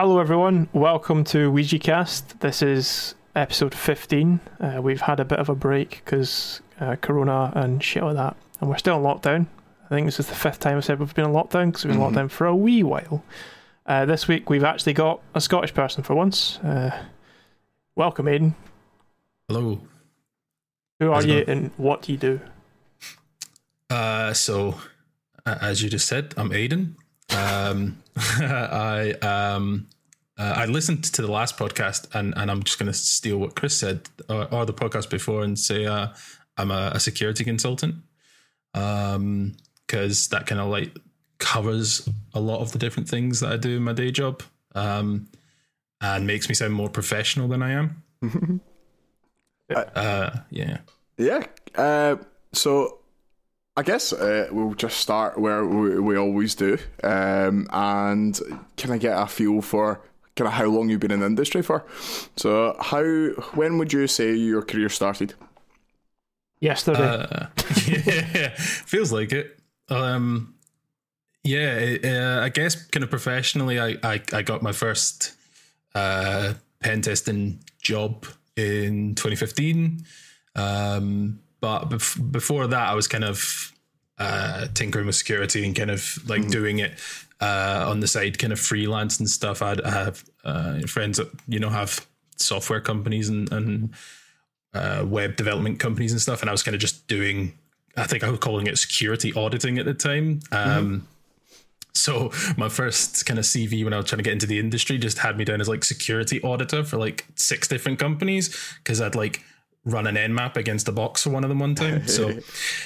hello, everyone. Welcome to Ouija Cast. This is episode 15. Uh, we've had a bit of a break because uh, Corona and shit like that. And we're still in lockdown. I think this is the fifth time I said we've been in lockdown because we've been in Mhm. lockdown for a wee while. Uh, this week we've actually got a Scottish person for once. Uh, welcome, Aidan. Hello. Who are How's it you going? and what do you do? Uh, so, uh, as you just said, I'm Aiden. Um, I um, uh, I listened to the last podcast, and, and I'm just going to steal what Chris said, or, or the podcast before, and say uh, I'm a, a security consultant. Um, because that kind of like covers a lot of the different things that I do in my day job. Um, and makes me sound more professional than I am. Uh, yeah. Yeah. Uh, so I guess uh, we'll just start where we, we always do. Um, and can I get a feel for kind of how long you've been in the industry for? So how when would you say your career started? Yesterday. Uh, yeah, feels like it. Um, yeah, uh, I guess kind of professionally, I, I, I got my first uh, pen testing job in 2015. Um, but bef- before that, I was kind of uh, tinkering with security and kind of like doing it uh, on the side, kind of freelance and stuff. I'd, I have uh, friends that you know have software companies and, and uh, web development companies and stuff, and I was kind of just doing. I think I was calling it security auditing at the time. Um, So my first kind of CV when I was trying to get into the industry just had me down as like security auditor for like six different companies because I'd like run an Nmap against the box for one of them one time. So I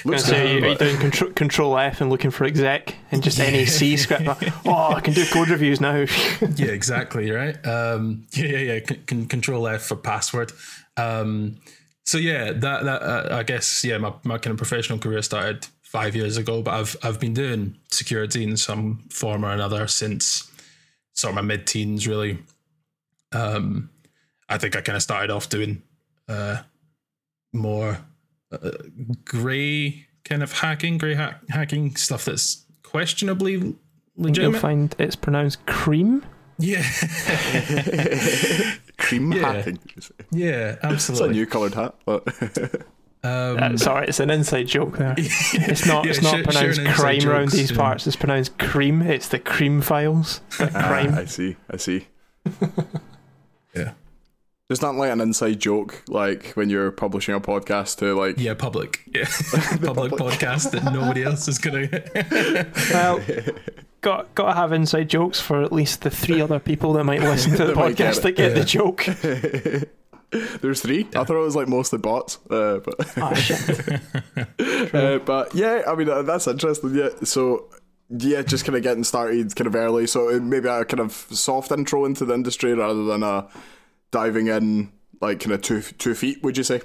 Looks say, good, are you but- doing control, control F and looking for exec and just NAC script? oh, I can do code reviews now. yeah, exactly right. Um, yeah, yeah, yeah. C- can control F for password. Um, so yeah, that that uh, I guess yeah, my, my kind of professional career started five years ago, but I've I've been doing security in some form or another since sort of my mid teens, really. Um, I think I kind of started off doing uh, more uh, grey kind of hacking, grey hack, hacking stuff that's questionably legitimate. You'll find it's pronounced cream. Yeah, cream Yeah. hacking. yeah, absolutely. It's a new coloured hat. But Um, Uh, sorry, it's an inside joke there. It's not. Yeah, it's not share- pronounced sharing inside crime around these yeah. parts. It's pronounced cream. It's the cream files. The Ah, crime. I see. I see. yeah, It's not like an inside joke, like when you're publishing a podcast to like yeah, public, yeah, public podcast that nobody else is gonna. well, got got to have inside jokes for at least the three other people that might listen to the That might get podcast that get the joke. There's three. I thought it was like mostly bots, uh, but Ah, shit. uh, but yeah, I mean uh, that's interesting. Yeah, so yeah, just kind of getting started kind of early. So uh, maybe a kind of soft intro into the industry rather than a diving in like kind of two two feet. Would you say?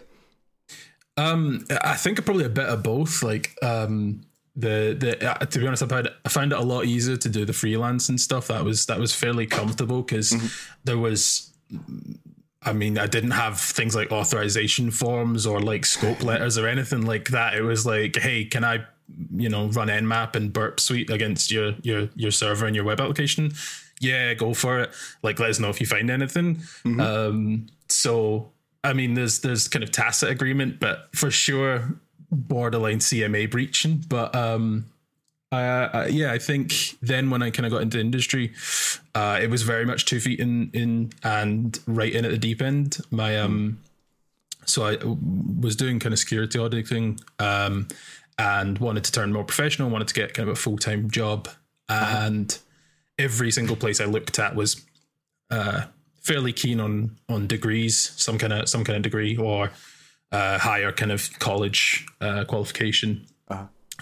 Um, I think probably a bit of both. Like, um, the the uh, to be honest, I found I found it a lot easier to do the freelance and stuff. That was that was fairly comfortable because there was. I mean, I didn't have things like authorization forms or like scope letters or anything like that. It was like, hey, can I, you know, run Nmap and Burp Suite against your your your server and your web application? Yeah, go for it. Like, let us know if you find anything. Um, so, I mean, there's there's kind of tacit agreement, but for sure, borderline CMA breaching. But um, uh, uh, yeah, I think then when I kind of got into industry, uh, it was very much two feet in in and right in at the deep end. My um, so I was doing kind of security auditing, um, and wanted to turn more professional. Wanted to get kind of a full time job, and every single place I looked at was uh, fairly keen on on degrees, some kind of some kind of degree or uh, higher kind of college uh, qualification.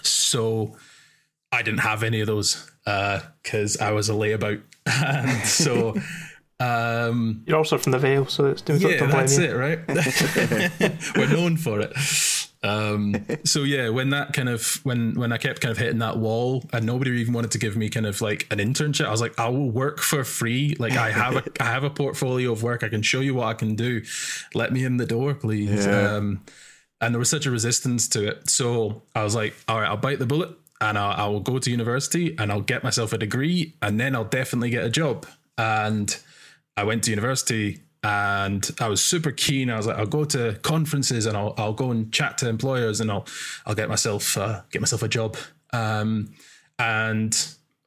So I didn't have any of those because I was a layabout, and so um, You're also from the Vale, so it's don't, yeah, blame that's you. it, right? We're known for it. Um, so yeah, when that kind of when when I kept kind of hitting that wall, and nobody even wanted to give me kind of like an internship, I was like, I will work for free. Like I have a I have a portfolio of work. I can show you what I can do. Let me in the door, please. Yeah. Um, and there was such a resistance to it, so I was like, all right, I'll bite the bullet, and I'll, I'll go to university, and I'll get myself a degree, and then I'll definitely get a job. and I went to university and I was super keen. I was like, I'll go to conferences and I'll I'll go and chat to employers and I'll I'll get myself uh, get myself a job. Um, and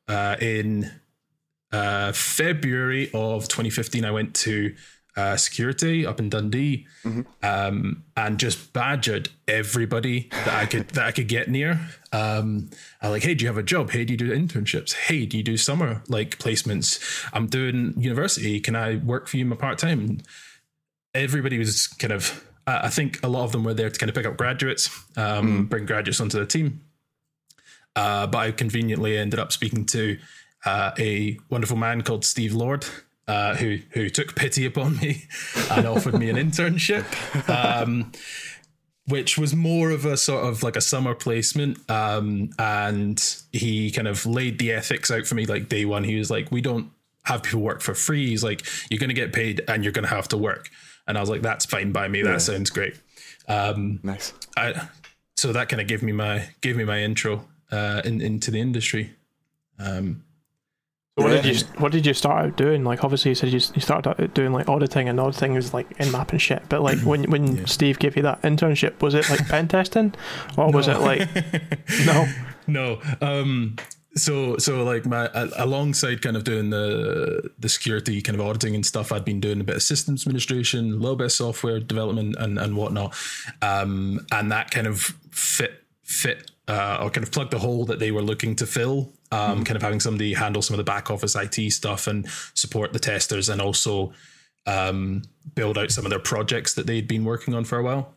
uh, in uh, February of 2015, I went to uh, Securi-Tay up in Dundee, mm-hmm. um, and just badgered everybody that I could that I could get near. Um, I like, hey, do you have a job? Hey, do you do internships? Hey, do you do summer like placements? I'm doing university. Can I work for you in my part time? Everybody was kind of. I think a lot of them were there to kind of pick up graduates, um, mm. bring graduates onto the team. Uh, but I conveniently ended up speaking to uh, a wonderful man called Steve Lord, uh, who who took pity upon me and offered me an internship, um, which was more of a sort of like a summer placement. Um, and he kind of laid the ethics out for me like day one. He was like, "We don't have people work for free." He's like, "You're going to get paid and you're going to have to work." And I was like, "That's fine by me. That yeah. sounds great." Um, nice. I, so that kind of gave me my gave me my intro uh, in, into the industry. Um, so what yeah. did you what did you start out doing? Like obviously you said you, you started out doing like auditing and auditing is like Nmap and shit. But like when when yeah. Steve gave you that internship, was it like pen testing, or no. was it like no? No. Um. So so like my alongside kind of doing the the security kind of auditing and stuff, I'd been doing a bit of systems administration, a little bit of software development and and whatnot. Um. And that kind of fit fit uh, or kind of plugged the hole that they were looking to fill um, mm kind of having somebody handle some of the back office IT stuff and support the testers and also um, build out some of their projects that they'd been working on for a while.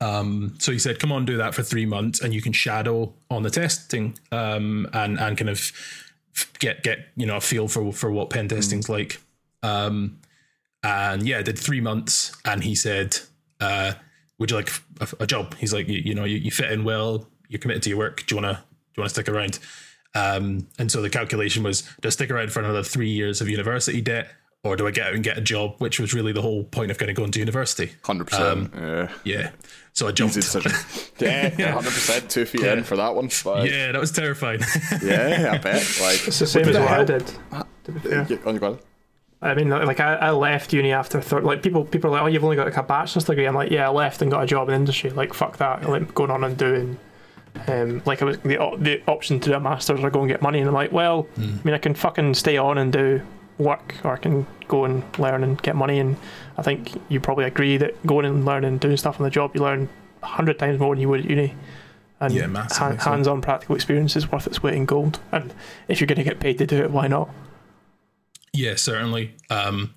Um, so he said, "Come on, do that for three months, and you can shadow on the testing um, and and kind of get get you know a feel for for what pen testing's mm. like." Um, and yeah, I did three months, and he said, uh, "Would you like a, a job?" He's like, you, "You know, you, you fit in well. You're committed to your work. Do you wanna do you wanna stick around?" Um, and so the calculation was do I stick around for another three years of university debt or do I get out and get a job, which was really the whole point of kind of going to university. 100%. Um, yeah. yeah. So I jumped. yeah, yeah, 100%. Two feet yeah. in for that one. But... Yeah, that was terrifying. yeah, I bet. Like, it's the same as what I did. Yeah. I mean, like I, I left uni after third. Like people, people are like, oh, you've only got like a bachelor's degree. I'm like, yeah, I left and got a job in industry. Like fuck that. Like going on and doing um, like I was the the option to do a masters or go and get money, and I'm like, well, mm. I mean, I can fucking stay on and do work, or I can go and learn and get money. And I think you probably agree that going and learning and doing stuff on the job, you learn a hundred times more than you would at uni. And yeah, ha- hands-on practical experience is worth its weight in gold. And if you're going to get paid to do it, why not? Yeah, certainly. Um,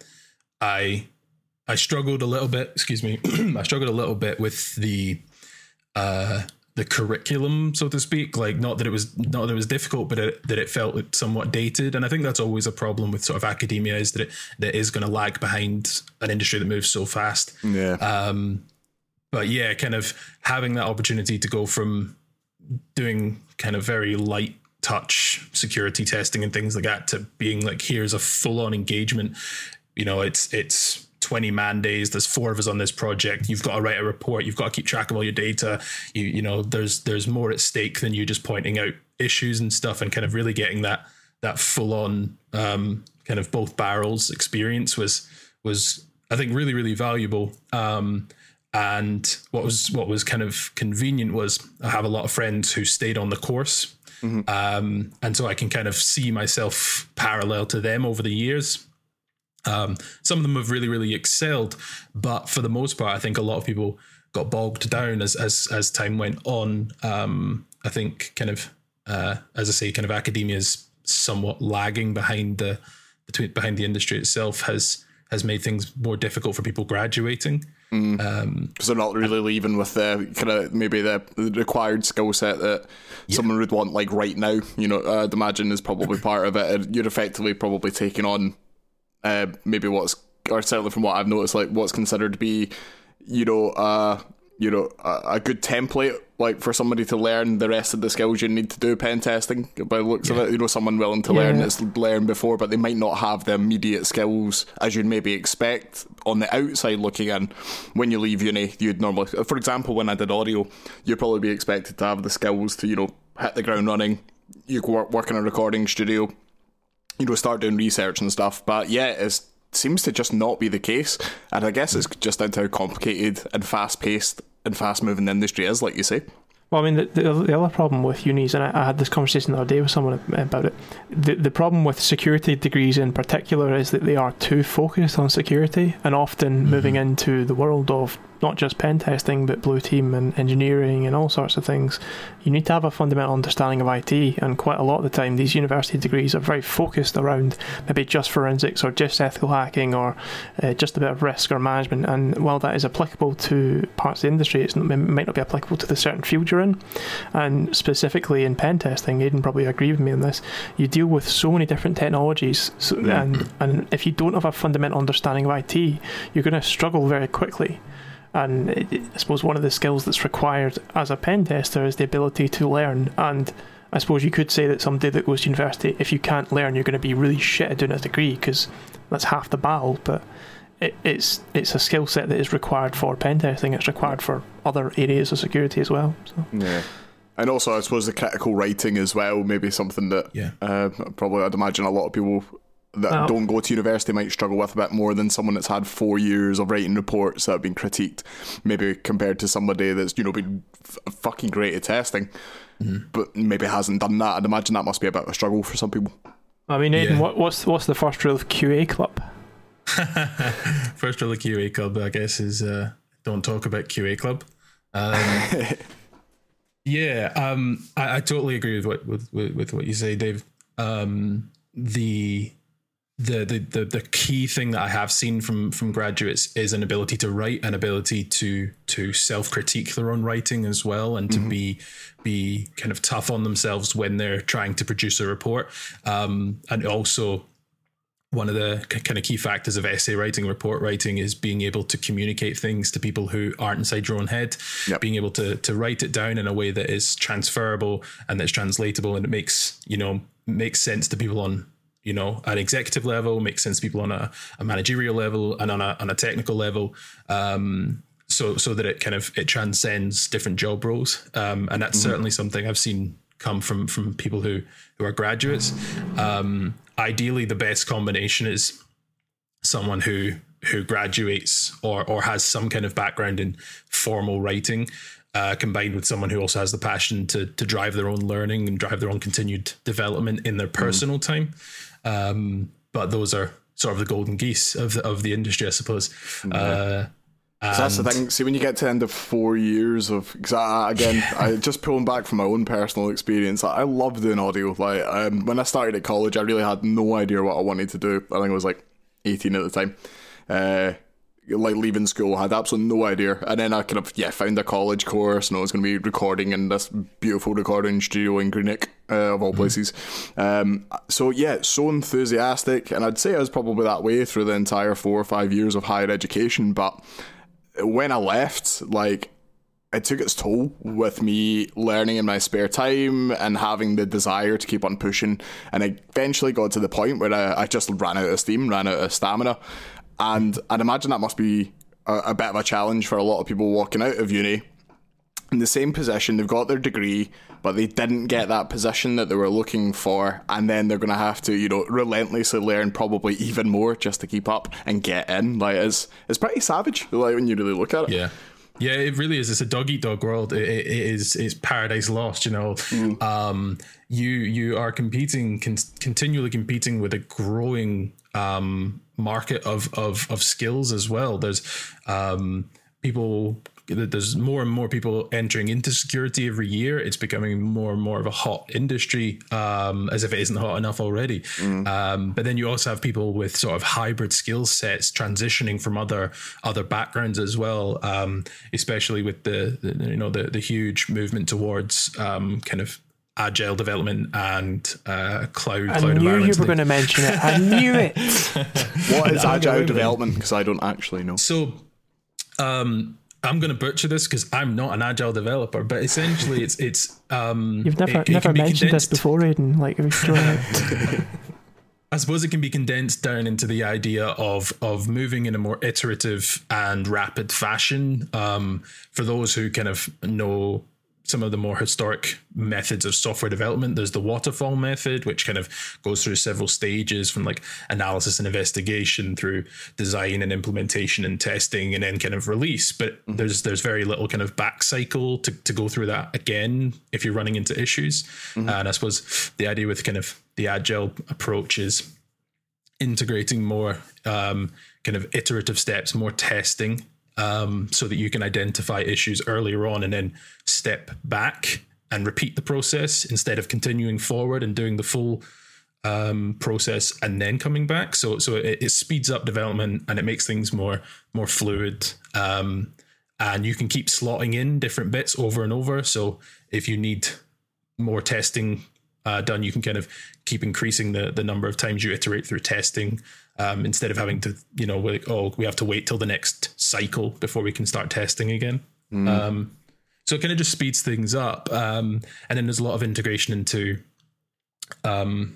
I I struggled a little bit. Excuse me. I struggled a little bit with the uh, the curriculum, so to speak. Like not that it was not that it was difficult, but it, that it felt somewhat dated. And I think that's always a problem with sort of academia is that it that is going to lag behind an industry that moves so fast. Yeah. Um, but yeah, kind of having that opportunity to go from doing kind of very light touch security testing and things like that to being like here's a full on engagement. You know, it's it's 20 man days there's four of us on this project you've got to write a report you've got to keep track of all your data you you know there's there's more at stake than you just pointing out issues and stuff and kind of really getting that that full on um, kind of both barrels experience was was I think really really valuable. Um, and what was what was kind of convenient was I have a lot of friends who stayed on the course. Mm-hmm. um, and so I can kind of see myself parallel to them over the years um, some of them have really, really excelled, but for the most part, I think a lot of people got bogged down as as as time went on. Um, I think kind of uh, as I say, kind of academia is somewhat lagging behind the between behind the industry itself has has made things more difficult for people graduating because mm. um, they're not really leaving with the kind of maybe the, the required skill set that yeah. someone would want like right now. You know, I'd imagine is probably part of it. You're effectively probably taking on uh, maybe what's or certainly from what I've noticed, like what's considered to be, you know, uh, you know, a, a, good template like for somebody to learn the rest of the skills you need to do pen testing. By the looks yeah. of it, you know, someone willing to yeah. learn that's learned before, but they might not have the immediate skills as you'd maybe expect on the outside looking in. When you leave uni, you'd normally, for example, when I did audio, you'd probably be expected to have the skills to, you know, hit the ground running. You work work in a recording studio you know, start doing research and stuff. But yeah, it seems to just not be the case. And I guess it's just down to how complicated and fast paced and fast moving the industry is, like you say. Well, I mean, the, the, the, other problem with unis, and I, I, had this conversation the other day with someone about it. The, the problem with security degrees in particular is that they are too focused on security and often mm-hmm. moving into the world of not just pen testing, but blue team and engineering and all sorts of things, you need to have a fundamental understanding of IT. And quite a lot of the time, these university degrees are very focused around maybe just forensics or just ethical hacking or uh, just a bit of risk or management. And while that is applicable to parts of the industry, it might not be applicable to the certain field you're in. And specifically in pen testing, Aidan probably agree with me on this. You deal with so many different technologies, so, and and if you don't have a fundamental understanding of IT, you're going to struggle very quickly. And I suppose one of the skills that's required as a pen tester is the ability to learn. And I suppose you could say that somebody that goes to university, if you can't learn, you're going to be really shit at doing a degree because that's half the battle. But it, it's it's a skill set that is required for pen testing. It's required for other areas of security as well. So. Yeah. And also, I suppose the critical writing as well, maybe something that yeah. uh, probably I'd imagine a lot of people that oh. don't go to university might struggle with a bit more than someone that's had four years of writing reports that have been critiqued, maybe compared to somebody that's you know been f- fucking great at testing, mm-hmm. but maybe hasn't done that. I'd imagine that must be a bit of a struggle for some people. I mean, Aidan, yeah. what, what's what's the first rule of QA Club? first rule of QA Club, I guess, is uh, don't talk about QA Club. Um, yeah, um, I, I, totally agree with what with, with, with what you say, Dave. Um, the the, the the the key thing that I have seen from from graduates is an ability to write, an ability to to self critique their own writing as well, and mm-hmm. to be be kind of tough on themselves when they're trying to produce a report, um, and also. One of the kind of key factors of essay writing, report writing, is being able to communicate things to people who aren't inside your own head. Yep. Being able to to write it down in a way that is transferable and that's translatable, and it makes you know makes sense to people on you know, an executive level, makes sense to people on a, a managerial level and on a on a technical level. Um, so so that it kind of it transcends different job roles. Um, and that's mm-hmm. certainly something I've seen come from from people who who are graduates. Um, ideally the best combination is someone who who graduates or or has some kind of background in formal writing uh, combined with someone who also has the passion to to drive their own learning and drive their own continued development in their mm-hmm. personal mm. time. Um, but those are sort of the golden geese of the, of the industry, I suppose. Yeah. Uh, so that's the thing. See, when you get to the end of four years of, cause I, again, I just pulling back from my own personal experience. I, I love doing audio. Like um, when I started at college, I really had no idea what I wanted to do. I think I was like eighteen at the time. Uh, like leaving school, I had absolutely no idea. And then I kind of yeah found a college course, and I was going to be recording in this beautiful recording studio in Greenock, uh, of all mm-hmm. places. Um, so yeah, so enthusiastic, and I'd say I was probably that way through the entire four or five years of higher education. But when I left, like it took its toll with me learning in my spare time and having the desire to keep on pushing. And I eventually got to the point where I, I just ran out of steam, ran out of stamina. And I'd imagine that must be a, a bit of a challenge for a lot of people walking out of uni in the same position. They've got their degree, but they didn't get that position that they were looking for, and then they're going to have to, you know, relentlessly learn probably even more just to keep up and get in. Like it's it's pretty savage, like when you really look at it. Yeah. Yeah, it really is. It's a dog eat dog world. It, it is it's paradise lost. You know, mm. um, you you are competing, con- continually competing with a growing um, market of of of skills as well. There's um, people there's more and more people entering into security every year. It's becoming more and more of a hot industry, um, as if it isn't hot enough already. Mm. Um, but then you also have people with sort of hybrid skill sets transitioning from other other backgrounds as well, um, especially with the, the, you know the the huge movement towards um, kind of agile development and uh, cloud. I cloud knew you were going to mention it. I knew it. what is agile development? Because I don't actually know. So, um, I'm going to butcher this because I'm not an agile developer, but essentially, it's it's. Um, You've never it, never it mentioned this before, Aidan. Like, I suppose it can be condensed down into the idea of of moving in a more iterative and rapid fashion. Um, for those who kind of know some of the more historic methods of software development. There's the waterfall method, which kind of goes through several stages from like analysis and investigation through design and implementation and testing and then kind of release. But mm-hmm. there's there's very little kind of back cycle to, to go through that again if you're running into issues. Mm-hmm. And I suppose the idea with kind of the agile approach is integrating more um, kind of iterative steps, more testing um, so that you can identify issues earlier on and then step back and repeat the process instead of continuing forward and doing the full um, process and then coming back. So so it, it, speeds up development and it makes things more more fluid. Um, and you can keep slotting in different bits over and over. So if you need more testing uh, done, you can kind of keep increasing the the number of times you iterate through testing um, instead of having to, you know, like, oh, we have to wait till the next cycle before we can start testing again. Mm. Um, so it kind of just speeds things up. Um, and then there's a lot of integration into um,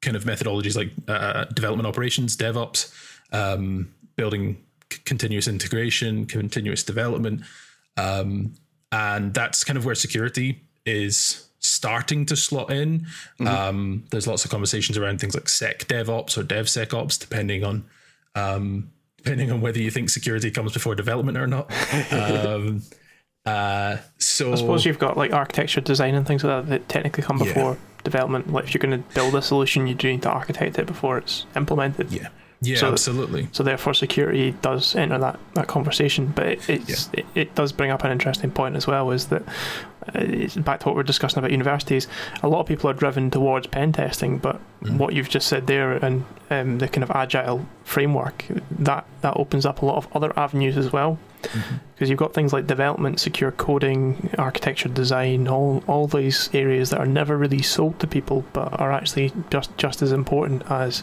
kind of methodologies like uh, development operations, DevOps, um, building c- continuous integration, continuous development. Um, and that's kind of where security is starting to slot in. Mm-hmm. Um, there's lots of conversations around things like Sec DevOps or DevSecOps, depending on um, depending on whether you think security comes before development or not. um, uh, so I suppose you've got like architecture design and things like that that technically come before yeah. development. Like if you're going to build a solution, you do need to architect it before it's implemented. Yeah. Yeah, so, absolutely. So therefore, security does enter that, that conversation, but it, it's yeah. it, it, does bring up an interesting point as well. Is that uh, back to what we're discussing about universities? A lot of people are driven towards pen testing, but mm. what you've just said there and um, the kind of agile framework that that opens up a lot of other avenues as well. Because mm-hmm. you've got things like development, secure coding, architecture design, all all these areas that are never really sold to people, but are actually just just as important as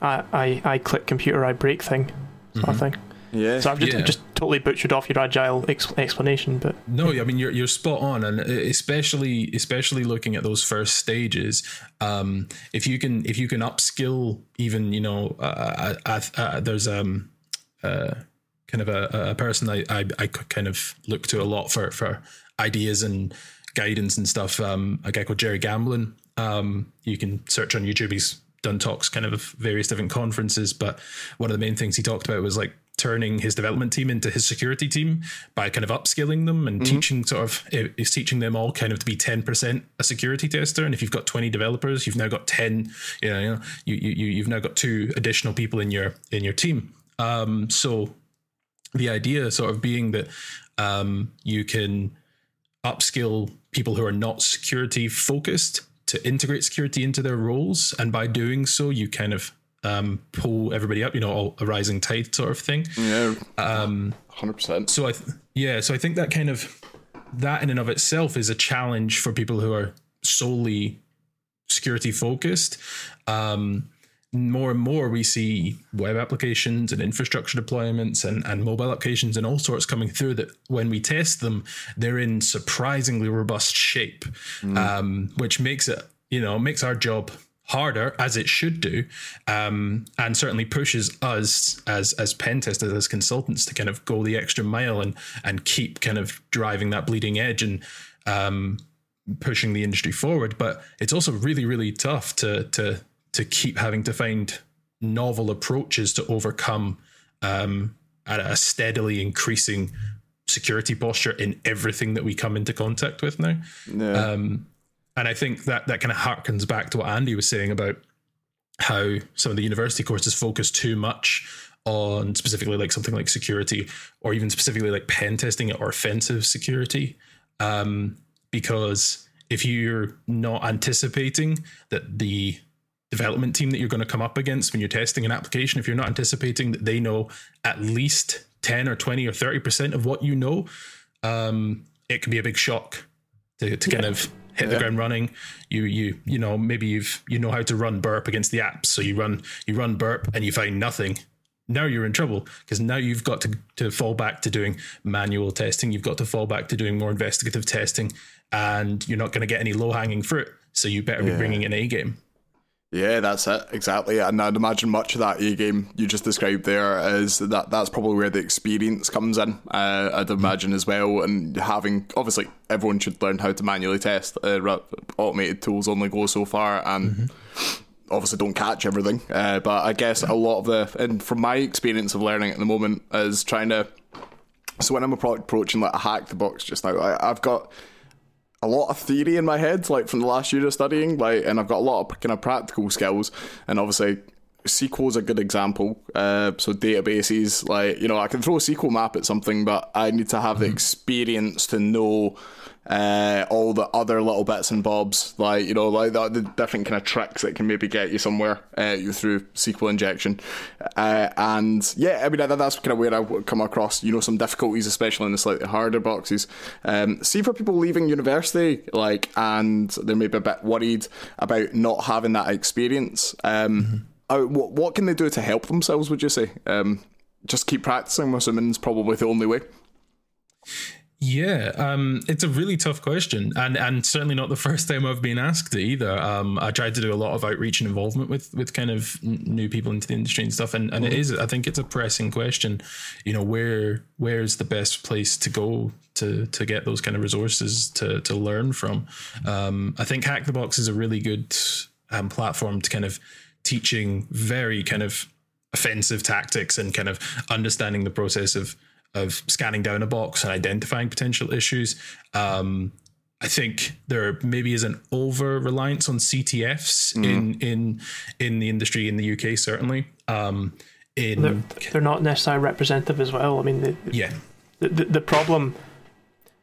I, I, I click computer, I break thing sort mm-hmm. of thing. Yeah. So I've just yeah. just totally butchered off your agile ex- explanation, but no, I mean you're you're spot on, and especially especially looking at those first stages. Um, if you can if you can upskill even you know uh, uh, uh, there's um uh, kind of a, a person I, I I kind of look to a lot for for ideas and guidance and stuff. Um, a guy called Jerry Gamblin. Um, you can search on YouTube. He's done talks kind of various different conferences, but one of the main things he talked about was like turning his development team into his security team by kind of upskilling them and mm-hmm. teaching sort of is teaching them all kind of to be 10% a security tester and if you've got 20 developers you've now got 10 you know you you you've now got two additional people in your in your team um, so the idea sort of being that um, you can upskill people who are not security focused to integrate security into their roles, and by doing so, you kind of um, pull everybody up. You know, a rising tide sort of thing. Yeah, um, hundred percent. So I, th- yeah, so I think that kind of that in and of itself is a challenge for people who are solely security focused. Um, more and more we see web applications and infrastructure deployments and, and mobile applications and all sorts coming through that when we test them they're in surprisingly robust shape mm. um, which makes it you know makes our job harder as it should do um, and certainly pushes us as as pen testers as consultants to kind of go the extra mile and and keep kind of driving that bleeding edge and um, pushing the industry forward but it's also really really tough to to to keep having to find novel approaches to overcome um, a steadily increasing security posture in everything that we come into contact with now. Yeah. Um, and I think that that kind of harkens back to what Andy was saying about how some of the university courses focus too much on specifically like something like security or even specifically like pen testing or offensive security. Um, because if you're not anticipating that the development team that you're going to come up against when you're testing an application, if you're not anticipating that they know at least 10 or 20 or 30% of what you know, um, it can be a big shock to, to kind of hit yeah. the ground running. You you you know maybe you've you know how to run burp against the apps, so you run you run burp and you find nothing. Now you're in trouble because now you've got to to fall back to doing manual testing. You've got to fall back to doing more investigative testing, and you're not going to get any low hanging fruit. So you better yeah. be bringing an A game. Yeah, that's it exactly, and I'd imagine much of that A game you just described there is that that's probably where the experience comes in. Uh, I'd imagine as well, and having obviously everyone should learn how to manually test. Uh, automated tools only go so far, and mm-hmm. obviously don't catch everything. Uh, but I guess a lot of the, and from my experience of learning at the moment, is trying to. So when I'm approaching like a hack the box just now, I, I've got a lot of theory in my head, like from the last year of studying, like, and I've got a lot of kind of practical skills, and obviously SQL is a good example. Uh, so databases, like you know, I can throw a SQL map at something, but I need to have mm-hmm. the experience to know uh, all the other little bits and bobs, like you know, like the, the different kind of tricks that can maybe get you somewhere uh, through SQL injection, uh, and yeah, I mean that's kind of where I come across you know some difficulties, especially in the slightly harder boxes. Um, see for people leaving university, like, and they're maybe a bit worried about not having that experience. Um, mm-hmm. Uh, what, what can they do to help themselves? Would you say? Um, just keep practicing. I'm assuming is probably the only way. Yeah, um, it's a really tough question, and and certainly not the first time I've been asked it either. Um, I tried to do a lot of outreach and involvement with with kind of new people into the industry and stuff, and, and it is I think it's a pressing question. You know, where where's the best place to go to to get those kind of resources to to learn from? Um, I think Hack the Box is a really good um, platform to kind of teaching very kind of offensive tactics and kind of understanding the process of of scanning down a box and identifying potential issues. Um, I think there maybe is an over reliance on CTFs mm. in in in the industry in the UK certainly. Um, in they're, they're, not necessarily representative as well. I mean, the, yeah, the, the, the problem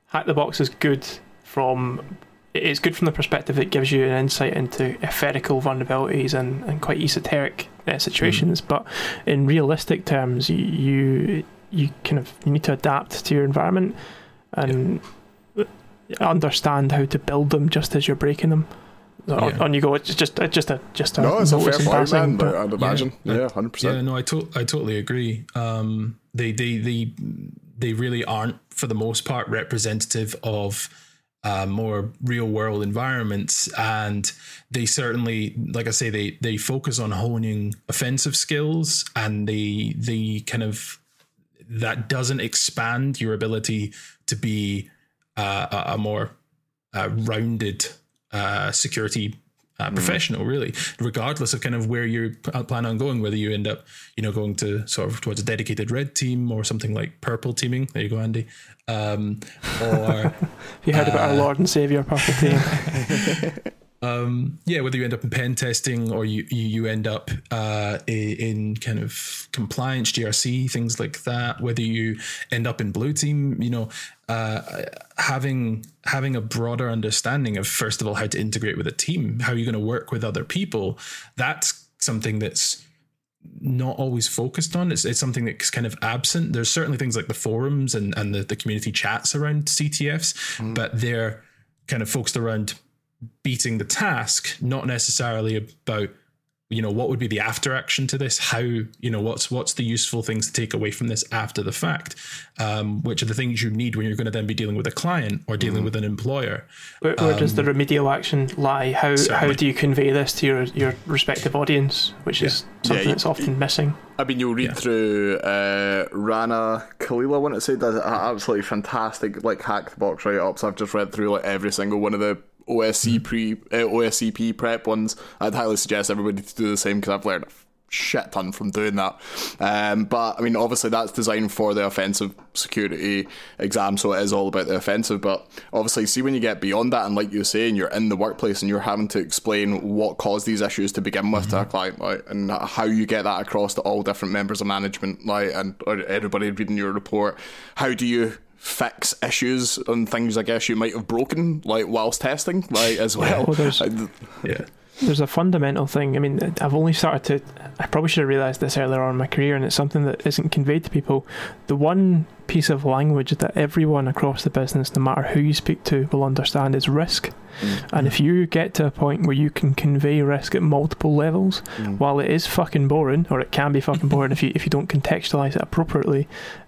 hack the box is good from it's good from the perspective it gives you an insight into etherical vulnerabilities and, and quite esoteric uh, situations. Mm. But in realistic terms, you, you you kind of you need to adapt to your environment and yeah. understand how to build them just as you're breaking them. Yeah. On, on, you go. It's just it's just a just a no. It's a fair point, man. But, I'd imagine. Yeah, hundred yeah, percent. Yeah, no, I to- I totally agree. Um, they they they they really aren't for the most part representative of uh, more real world environments and they certainly like i say they they focus on honing offensive skills and they they kind of that doesn't expand your ability to be uh, a, a, more uh, rounded uh, security uh, mm. professional, really, regardless of kind of where you plan on going, whether you end up, you know, going to sort of towards a dedicated red team or something like purple teaming. There you go, Andy. Um, or you heard about our uh, Lord and Savior purple team. um, yeah, whether you end up in pen testing or you you, end up uh, in kind of compliance, GRC, things like that. Whether you end up in blue team, you know, uh, having having a broader understanding of first of all how to integrate with a team, how you're going to work with other people. That's something that's not always focused on. It's, it's something that's kind of absent. There's certainly things like the forums and, and the, the community chats around CTFs, mm. but they're kind of focused around beating the task, not necessarily about you know what would be the after action to this how you know what's what's the useful things to take away from this after the fact um, which are the things you need when you're going to then be dealing with a client or dealing mm. with an employer where, where um, does the remedial action lie how certainly. how do you convey this to your your respective audience which yeah. is something yeah, that's often missing I mean, you'll read yeah. through uh, Rana Khalil. I want to say does absolutely fantastic like hack the box write ups. I've just read through like every single one of the OSC pre uh, OSCP prep ones. I'd highly suggest everybody to do the same because I've learned a shit ton from doing that. Um, but I mean, obviously that's designed for the offensive security exam, so it is all about the offensive. But obviously, see when you get beyond that, and like you were saying, you're in the workplace and you're having to explain what caused these issues to begin with mm-hmm. to a client, like, and how you get that across to all different members of management, like, and everybody reading your report. How do you fix issues and things I guess you might have broken like whilst testing like as well. well oh, there's, yeah. There's a fundamental thing. I mean, I've only started to. I probably should have realised this earlier on in my career, and it's something that isn't conveyed to people. The one piece of language that everyone across the business, no matter who you speak to, will understand is risk. And if you get to a point where you can convey risk at multiple levels, while it is fucking boring, or it can be fucking boring if you if you don't contextualize it appropriately,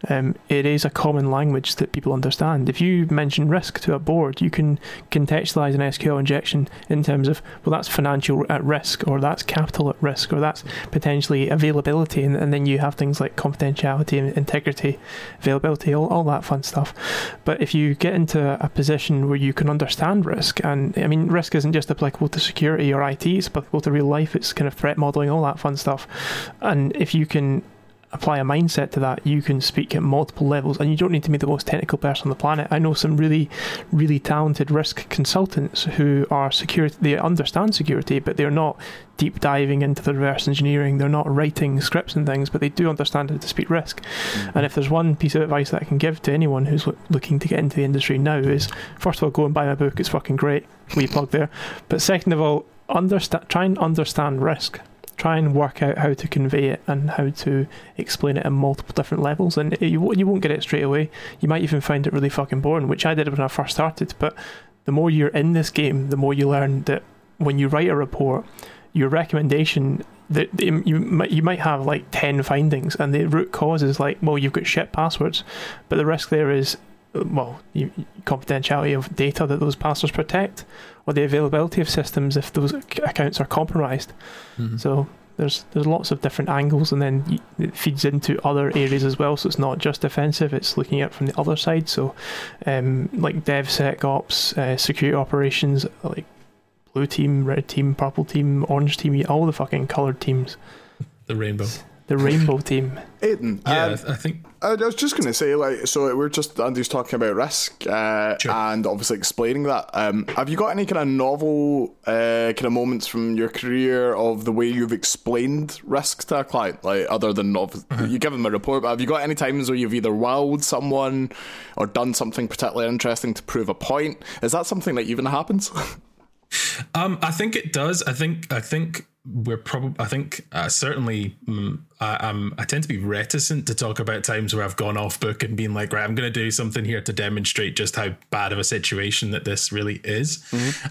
um, it is a common language that people understand. If you mention risk to a board, you can contextualize an SQL injection in terms of well, that's financial at risk, or that's capital at risk, or that's potentially availability, and, and then you have things like confidentiality and integrity, availability, all, all that fun stuff. But if you get into a position where you can understand risk, and I mean, risk isn't just applicable to security or IT, it's applicable to real life, it's kind of threat modeling, all that fun stuff. And if you can apply a mindset to that, you can speak at multiple levels, and you don't need to be the most technical person on the planet. I know some really, really talented risk consultants who are security. They understand security, but they're not deep diving into the reverse engineering. They're not writing scripts and things, but they do understand how to speak risk. Mm-hmm. And if there's one piece of advice that I can give to anyone who's loo- looking to get into the industry now is, first of all, go and buy my book. It's fucking great. We plug there. But second of all, understand. Try and understand risk try and work out how to convey it and how to explain it at multiple different levels. And you you won't get it straight away. You might even find it really fucking boring, which I did when I first started. But the more you're in this game, the more you learn that when you write a report, your recommendation that you might you might have like ten findings, and the root cause is like, well, you've got shit passwords, but the risk there is. Well, confidentiality of data that those passwords protect, or the availability of systems if those accounts are compromised. Mhm. So there's there's lots of different angles, and then it feeds into other areas as well. So it's not just defensive; it's looking at it from the other side. So, um, like DevSecOps, uh, security operations, like blue team, red team, purple team, orange team, all the fucking colored teams, the rainbow. The rainbow team. Aiden, Yeah, um, I think I was just going to say, like, so we're just Andy's talking about risk uh, Sure. and obviously explaining that. Um, have you got any kind of novel uh, kind of moments from your career of the way you've explained risk to a client, like other than obvi- Uh-huh. you give them a report? But have you got any times where you've either wowed someone or done something particularly interesting to prove a point? Is that something that even happens? Um, I think it does. I think I think we're probably. I think uh, certainly. Mm, I, I'm. I tend to be reticent to talk about times where I've gone off book and been like, right, I'm going to do something here to demonstrate just how bad of a situation that this really is.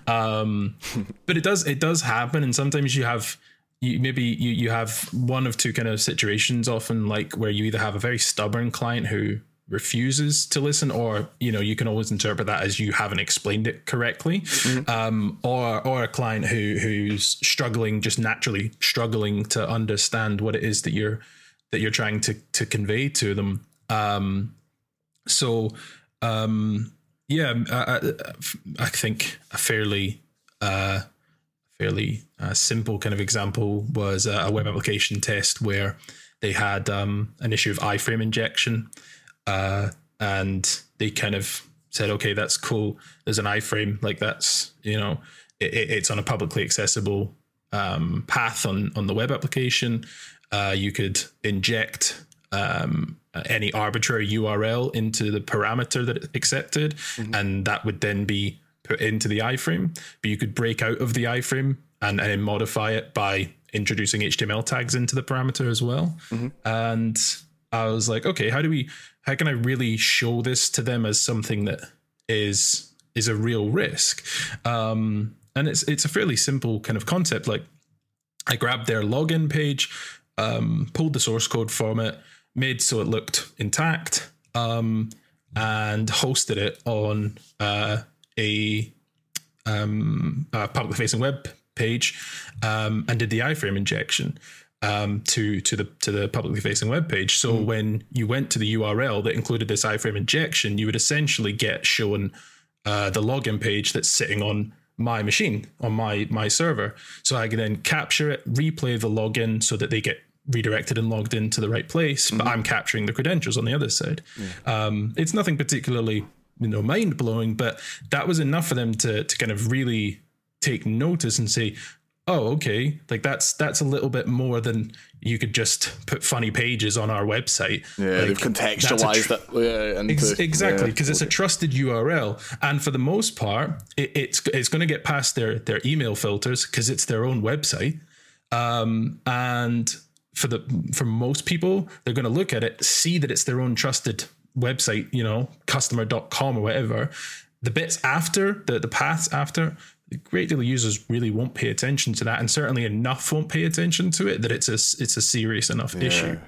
Um, but it does. It does happen, and sometimes you have. You, maybe you, you have one of two kind of situations often like where you either have a very stubborn client who refuses to listen or you know you can always interpret that as you haven't explained it correctly. Um, or or a client who who's struggling just naturally struggling to understand what it is that you're that you're trying to to convey to them. Um, so um, yeah I, I, I think a fairly uh, fairly uh, simple kind of example was a, a web application test where they had um, an issue of iframe injection uh, and they kind of said, okay, that's cool. There's an iframe, like that's you know, it, it- it's on a publicly accessible um, path on on the web application. Uh, you could inject um, any arbitrary URL into the parameter that it accepted, and that would then be put into the iframe. But you could break out of the iframe and, and modify it by introducing HTML tags into the parameter as well. And I was like, okay, how do we how can I really show this to them as something that is is a real risk? Um, and it's it's a fairly simple kind of concept. Like I grabbed their login page, um, pulled the source code from it, made so it looked intact, um, and hosted it on uh, a, um, a public facing web page, um, and did the iframe injection um, to to the to the publicly facing web page. So when you went to the URL that included this iframe injection, you would essentially get shown uh, the login page that's sitting on my machine on my my server. So I can then capture it, replay the login so that they get redirected and logged into the right place. But I'm capturing the credentials on the other side. Um, it's nothing particularly you know mind blowing, but that was enough for them to to kind of really take notice and say, oh okay like that's that's a little bit more than you could just put funny pages on our website Yeah, Like, they've contextualized tr- it. Yeah, into, Ex- exactly yeah. because it's a trusted URL, and for the most part, it, it's it's going to get past their their email filters because it's their own website. Um, and for the for most people, they're going to look at it, see that it's their own trusted website, you know, customer.com or whatever, the bits after the the paths after a great deal of users really won't pay attention to that, and certainly enough won't pay attention to it that it's a it's a serious enough yeah. issue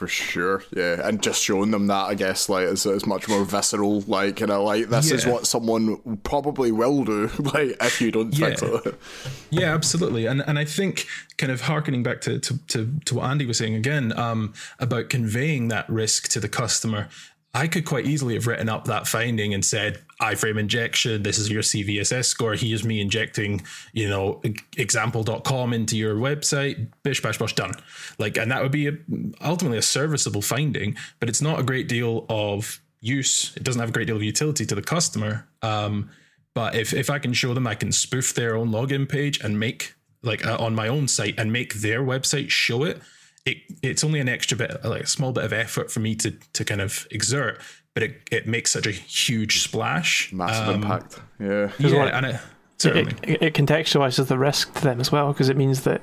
for sure yeah and just showing them that i guess like is, is much more visceral like you know like this yeah. is what someone probably will do like if you don't fix yeah. it yeah absolutely and and i think kind of harkening back to to to, to what andy was saying again um, about conveying that risk to the customer I could quite easily have written up that finding and said, iframe injection, this is your CVSS score. Here's me injecting, you know, example.com into your website, bish, bash, bosh, done. Like, and that would be a, ultimately a serviceable finding, but it's not a great deal of use. It doesn't have a great deal of utility to the customer. Um, but if, if I can show them I can spoof their own login page and make, like, uh, on my own site and make their website show it, it it's only an extra bit, like a small bit of effort for me to to kind of exert, but it, it makes such a huge splash, massive um, impact. Yeah, yeah, and it. It, it, contextualizes the risk to them as well because it means that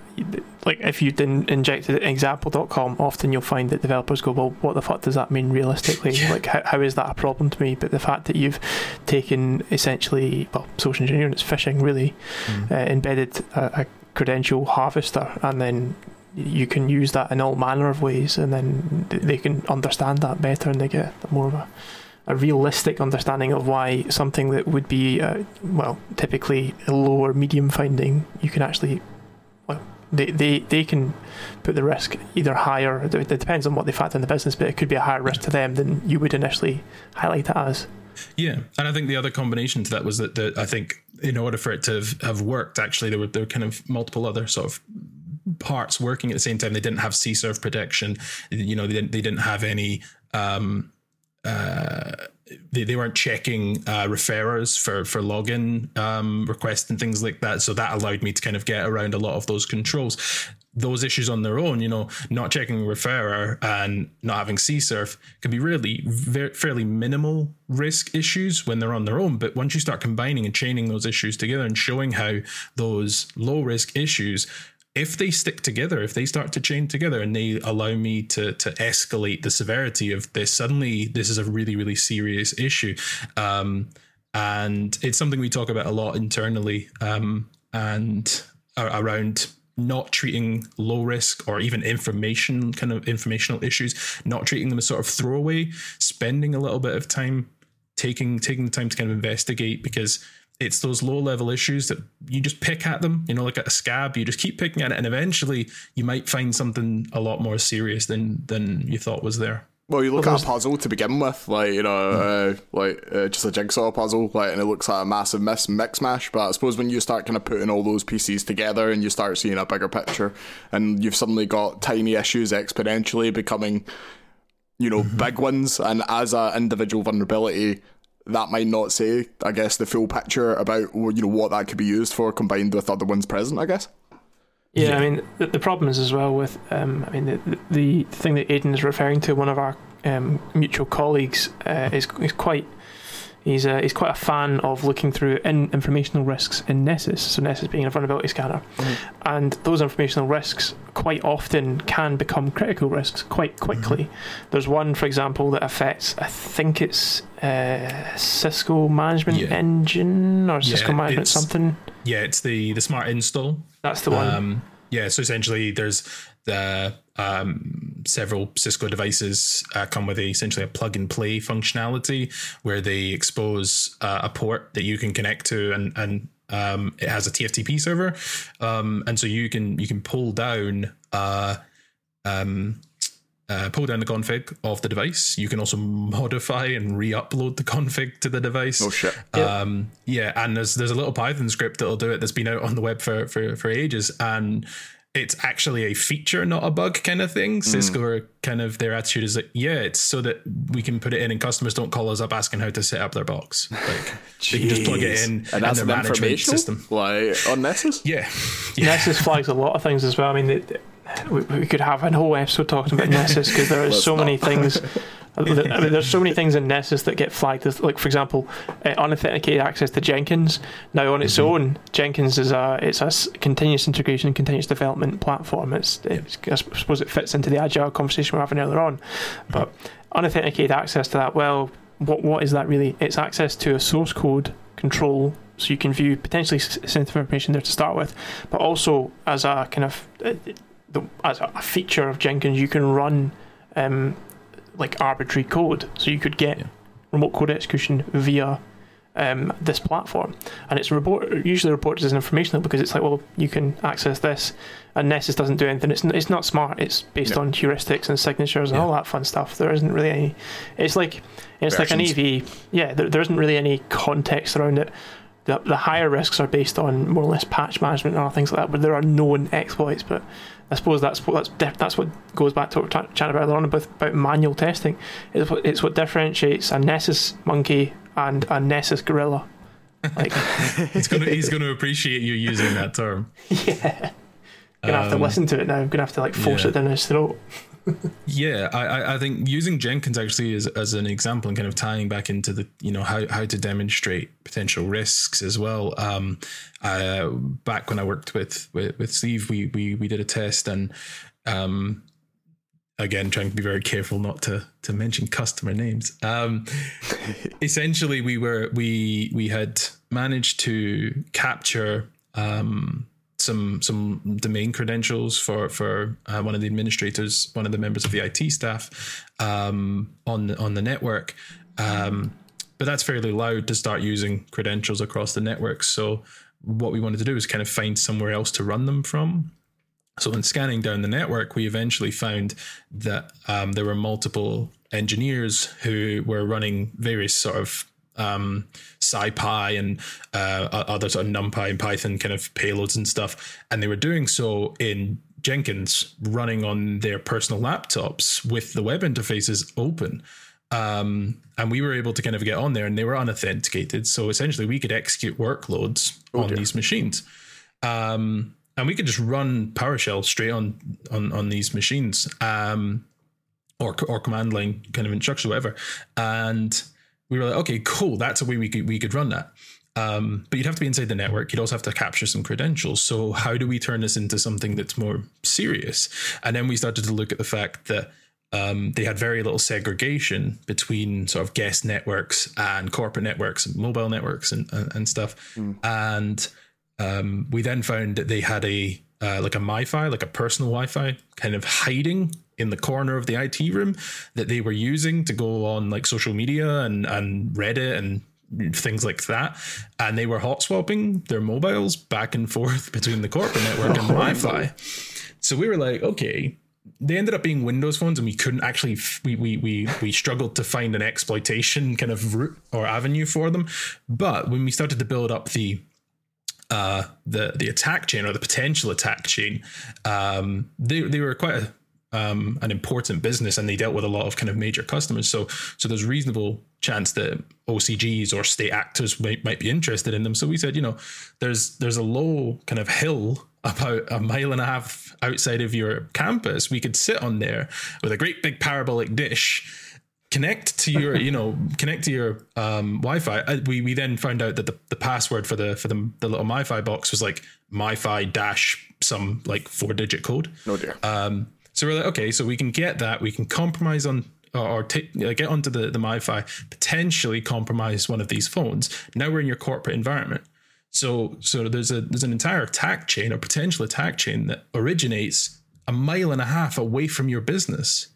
like if you didn't inject it example.com often you'll find that developers go well what the fuck does that mean realistically yeah. like how, how is that a problem to me but the fact that you've taken essentially well social engineering it's phishing really mm. uh, embedded a, a credential harvester and then you can use that in all manner of ways, and then they can understand that better, and they get more of a, a realistic understanding of why something that would be, uh, well, typically a lower medium finding, you can actually, well, they, they, they can put the risk either higher. It depends on what they factor in the business, but it could be a higher risk to them than you would initially highlight it as. Yeah, and I think the other combination to that was that the, I think in order for it to have, have worked, actually there were there were kind of multiple other sort of parts working at the same time. They didn't have CSRF protection. You know, they didn't they didn't have any. Um, uh, they, they weren't checking uh, referrers for for login um, requests and things like that. So that allowed me to kind of get around a lot of those controls. Those issues on their own, you know, not checking referrer and not having CSRF can be really very, fairly minimal risk issues when they're on their own. But once you start combining and chaining those issues together and showing how those low risk issues if they stick together, if they start to chain together and they allow me to to escalate the severity of this, suddenly this is a really really serious issue, um, and it's something we talk about a lot internally um, and around not treating low risk or even information kind of informational issues, not treating them as sort of throwaway, spending a little bit of time taking taking the time to kind of investigate because it's those low level issues that you just pick at them, you know, like at a scab, you just keep picking at it, and eventually you might find something a lot more serious than than you thought was there. Well, you look well, at a puzzle to begin with, like you know, mm. uh, like uh, just a jigsaw puzzle, like, and it looks like a massive mess, mix mash. But I suppose when you start kind of putting all those pieces together and you start seeing a bigger picture, and you've suddenly got tiny issues exponentially becoming, you know, mm-hmm. big ones, and as an individual vulnerability, that might not say, I guess, the full picture about you know what that could be used for combined with other ones present. I guess. Yeah, yeah. I mean the, the, problem is as well with um, I mean the, the thing that Aidan is referring to, one of our um, mutual colleagues, uh, is is quite He's, uh, he's quite a fan of looking through in informational risks in Nessus, so Nessus being a vulnerability scanner. Mm-hmm. And those informational risks quite often can become critical risks quite quickly. Mm-hmm. There's one, for example, that affects, I think it's uh, Cisco Management yeah. Engine or Cisco yeah, Management something. Yeah, it's the, the Smart Install. That's the one. Um, yeah, so essentially there's the um, several Cisco devices uh, come with a, essentially a plug and play functionality where they expose uh, a port that you can connect to and and um, it has a TFTP server, um, and so you can you can pull down uh, um, uh, pull down the config of the device. You can also modify and re-upload the config to the device. Oh shit! Um, yeah, and there's there's a little Python script that'll do it that's been out on the web for for for ages, and it's actually a feature, not a bug kind of thing. Mm. Cisco are kind of their attitude is like, yeah, it's so that we can put it in and customers don't call us up asking how to set up their box. Like they can just plug it in and, that's their management system. Like on Nessus? Yeah. yeah. Nessus flags a lot of things as well. I mean, we, we could have a whole episode talking about Nessus because there are so not. many things I mean, there's so many things in Nessus that get flagged as, like, for example, uh, unauthenticated access to Jenkins. Now, on its mm-hmm. own, Jenkins is a it's a continuous integration, continuous development platform. It's, it's, I suppose it fits into the agile conversation we we're having earlier on, but unauthenticated access to that. Well, what what is that really? It's access to a source code control, so you can view potentially sensitive information there to start with, but also as a kind of uh, the, as a feature of Jenkins, you can run um, like arbitrary code. So you could get yeah. remote code execution via um, this platform, and it's report usually reported as an information informational because it's like, well, you can access this, and Nessus doesn't do anything. It's it's not smart. It's based on heuristics and signatures and yeah. all that fun stuff. There isn't really any. It's like it's Versions. like an EV. Yeah, there, there isn't really any context around it. The, the higher risks are based on more or less patch management and things like that, but there are known exploits. But I suppose that's what that's, that's what goes back to what we are chatting about earlier on about, about manual testing. It's what, it's what differentiates a Nessus monkey and a Nessus gorilla. Like he's gonna he's gonna appreciate you using that term. Yeah, gonna um, have to um, listen to it now. I'm gonna have to like force yeah. it down his throat. Yeah, I, I think using Jenkins actually as, as an example and kind of tying back into the you know how, how to demonstrate potential risks as well. Um, uh, back when I worked with, with with Steve, we we we did a test and um, again trying to be very careful not to to mention customer names. Um, essentially, we were we we had managed to capture um, some some domain credentials for for uh, one of the administrators, one of the members of the IT staff um, on on the network. Um, but that's fairly loud to start using credentials across the network. So what we wanted to do is kind of find somewhere else to run them from. So in scanning down the network, we eventually found that um, there were multiple engineers who were running various sort of um, SciPy and uh, other sort of NumPy and Python kind of payloads and stuff, and they were doing so in Jenkins, running on their personal laptops with the web interfaces open. Um, and we were able to kind of get on there, and they were unauthenticated. So essentially, we could execute workloads oh, on dear. these machines. Um, and we could just run PowerShell straight on on on these machines, um, or or command line kind of instructions, whatever. And we were like, okay, cool. That's a way we could we could run that. Um, but you'd have to be inside the network. You'd also have to capture some credentials. So how do we turn this into something that's more serious? And then we started to look at the fact that um, they had very little segregation between sort of guest networks and corporate networks and mobile networks and and, and stuff. Mm. And um, we then found that they had a uh, like a MiFi, like a personal Wi-Fi, kind of hiding in the corner of the IT room that they were using to go on like social media and and Reddit and things like that. And they were hot swapping their mobiles back and forth between the corporate network and Wi-Fi. So we were like, okay. They ended up being Windows phones, and we couldn't actually we we we we struggled to find an exploitation kind of route or avenue for them. But when we started to build up the uh, the the attack chain or the potential attack chain, um, they they were quite a, um, an important business and they dealt with a lot of kind of major customers. So so there's reasonable chance that OCGs or state actors might, might be interested in them. So we said, you know, there's there's a low kind of hill about a mile and a half outside of your campus. We could sit on there with a great big parabolic dish connect to your you know connect to your um, wi-fi uh, we we then found out that the, the password for the for the, the little MiFi box was like MiFi dash some like four digit code oh dear um so we're like okay so we can get that. We can compromise on or, or take, get onto the the MiFi potentially compromise one of these phones. Now we're in your corporate environment. So so there's a there's an entire attack chain or potential attack chain that originates a mile and a half away from your business